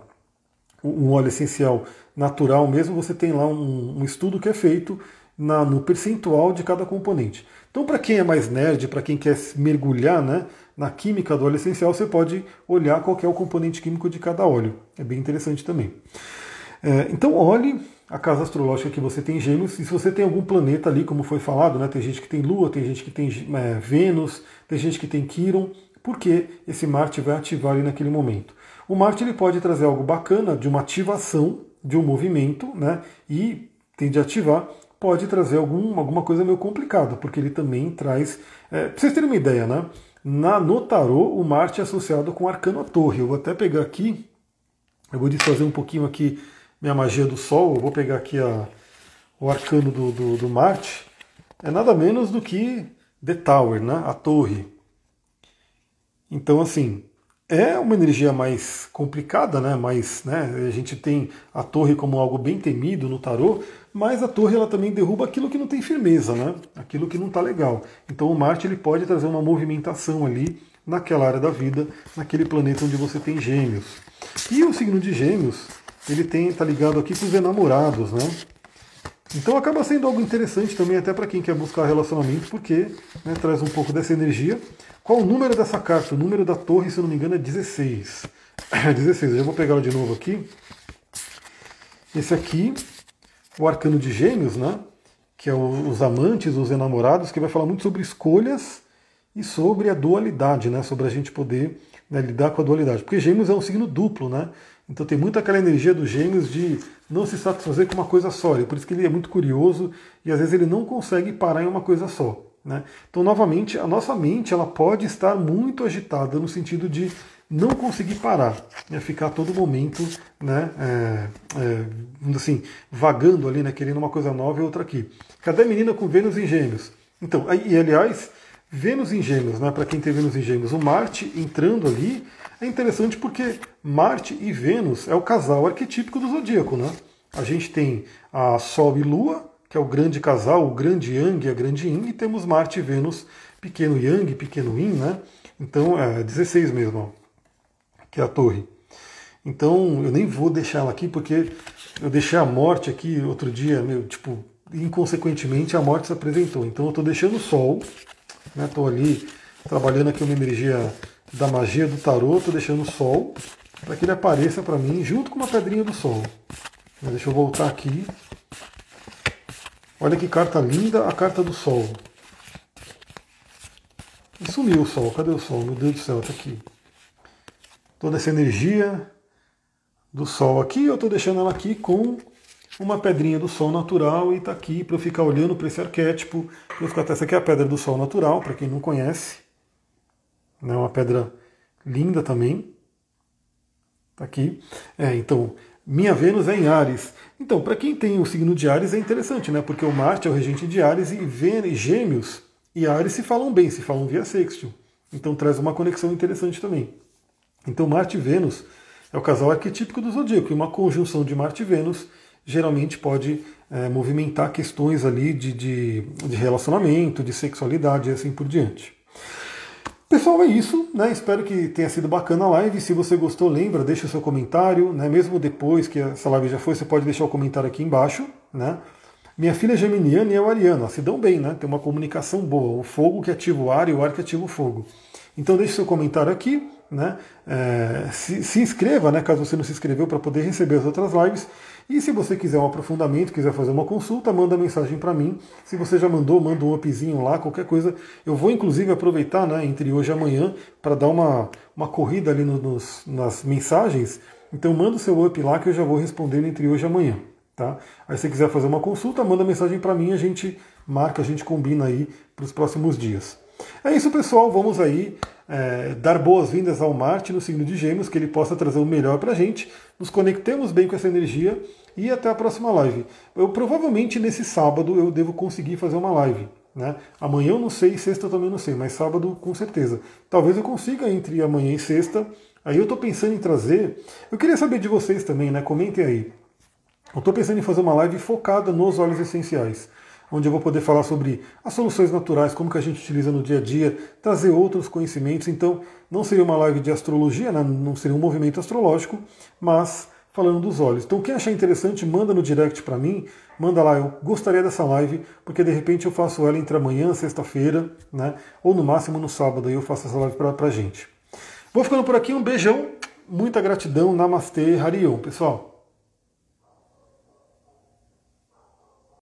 um óleo essencial natural mesmo, você tem lá um, um estudo que é feito na, no percentual de cada componente. Então, para quem é mais nerd, para quem quer mergulhar né, na química do óleo essencial, você pode olhar qual é o componente químico de cada óleo. É bem interessante também. É, então, olhe a casa astrológica que você tem gêmeos, e se você tem algum planeta ali, como foi falado, né, tem gente que tem Lua, tem gente que tem é, Vênus, tem gente que tem Quiron, porque esse Marte vai ativar ali naquele momento. O Marte ele pode trazer algo bacana de uma ativação de um movimento, né? E tende a ativar, pode trazer algum, alguma coisa meio complicada, porque ele também traz. É, pra vocês terem uma ideia, né? Na, no tarô, o Marte é associado com o arcano a torre. Eu vou até pegar aqui, eu vou desfazer um pouquinho aqui minha magia do Sol, eu vou pegar aqui a, o arcano do, do, do Marte. É nada menos do que The Tower, né? a torre. Então, assim, é uma energia mais complicada, né? Mais, né? A gente tem a torre como algo bem temido no tarô, mas a torre ela também derruba aquilo que não tem firmeza, né? Aquilo que não está legal. Então o Marte ele pode trazer uma movimentação ali naquela área da vida, naquele planeta onde você tem Gêmeos. E o signo de Gêmeos ele tem está ligado aqui com os enamorados, né? Então acaba sendo algo interessante também até para quem quer buscar relacionamento, porque né, traz um pouco dessa energia. Qual o número dessa carta? O número da torre, se eu não me engano, é 16. 16, eu já vou pegar ela de novo aqui. Esse aqui, o arcano de gêmeos, né? Que é os amantes, os enamorados, que vai falar muito sobre escolhas e sobre a dualidade, né? Sobre a gente poder né, lidar com a dualidade. Porque Gêmeos é um signo duplo, né? Então tem muito aquela energia dos Gêmeos de não se satisfazer com uma coisa só. E por isso que ele é muito curioso e às vezes ele não consegue parar em uma coisa só. Né? Então, novamente, a nossa mente ela pode estar muito agitada no sentido de não conseguir parar, né? ficar a todo momento, né? É, é, assim, vagando ali, né? querendo uma coisa nova e outra aqui. Cadê a menina com Vênus em Gêmeos? Então, e aliás, Vênus em Gêmeos, né? para quem tem Vênus em Gêmeos, o Marte entrando ali é interessante porque Marte e Vênus é o casal arquetípico do zodíaco. Né? A gente tem a Sol e Lua, que é o grande casal, o grande Yang e a grande Yin, e temos Marte e Vênus, pequeno Yang, pequeno Yin, né? Então é 16 mesmo, ó, que é a torre. Então eu nem vou deixar ela aqui porque eu deixei a morte aqui outro dia, meu, tipo, inconsequentemente a morte se apresentou. Então eu estou deixando o Sol, Estou né? ali trabalhando aqui uma energia da magia do tarô, estou deixando o sol para que ele apareça para mim junto com uma pedrinha do sol. Deixa eu voltar aqui. Olha que carta linda, a carta do sol. E sumiu o sol, cadê o sol? Meu Deus do céu, está aqui. Toda essa energia do sol aqui, eu estou deixando ela aqui com uma pedrinha do Sol natural e está aqui para eu ficar olhando para esse arquétipo. Eu ficar essa aqui é a pedra do Sol natural, para quem não conhece. Né, uma pedra linda também. Está aqui. É, então, minha Vênus é em Ares. Então, para quem tem o signo de Ares é interessante, né? Porque o Marte é o regente de Ares e Vênus, Gêmeos e Ares se falam bem, se falam via sextil. Então traz uma conexão interessante também. Então Marte e Vênus é o casal arquetípico do zodíaco, e uma conjunção de Marte e Vênus geralmente pode é, movimentar questões ali de, de, de, relacionamento, de sexualidade e assim por diante. Pessoal, é isso, né? Espero que tenha sido bacana a live. Se você gostou, lembra, deixa o seu comentário, né? Mesmo depois que essa live já foi, você pode deixar o comentário aqui embaixo, né? Minha filha é geminiana e eu ariana, se dão bem, né? Tem uma comunicação boa. O fogo que ativa o ar e o ar que ativa o fogo. Então deixe seu comentário aqui, né? É, se, se, inscreva, né? Caso você não se inscreveu, para poder receber as outras lives. E se você quiser um aprofundamento, quiser fazer uma consulta, manda mensagem para mim. Se você já mandou, manda um upzinho lá, qualquer coisa. Eu vou inclusive aproveitar, né, entre hoje e amanhã, para dar uma, uma corrida ali no, nos, nas mensagens. Então manda o seu up lá que eu já vou responder entre hoje e amanhã. Tá? Aí se quiser fazer uma consulta, manda mensagem para mim, a gente marca, a gente combina aí para os próximos dias. É isso, pessoal. Vamos aí é, dar boas-vindas ao Marte no signo de Gêmeos, que ele possa trazer o melhor para a gente. Nos conectemos bem com essa energia e até a próxima live. Eu provavelmente nesse sábado eu devo conseguir fazer uma live. Né? Amanhã eu não sei, sexta eu também não sei, mas sábado com certeza. Talvez eu consiga entre amanhã e sexta. Aí eu estou pensando em trazer. Eu queria saber de vocês também, né? Comentem aí. Eu estou pensando em fazer uma live focada nos óleos essenciais, onde eu vou poder falar sobre as soluções naturais, como que a gente utiliza no dia a dia, trazer outros conhecimentos. Então, não seria uma live de astrologia, né? não seria um movimento astrológico, mas falando dos olhos. Então, quem achar interessante, manda no direct para mim, manda lá, eu gostaria dessa live, porque de repente eu faço ela entre amanhã, sexta-feira, né? Ou no máximo no sábado, aí eu faço essa live pra, gente. Vou ficando por aqui, um beijão, muita gratidão, Namastê, Harion, pessoal.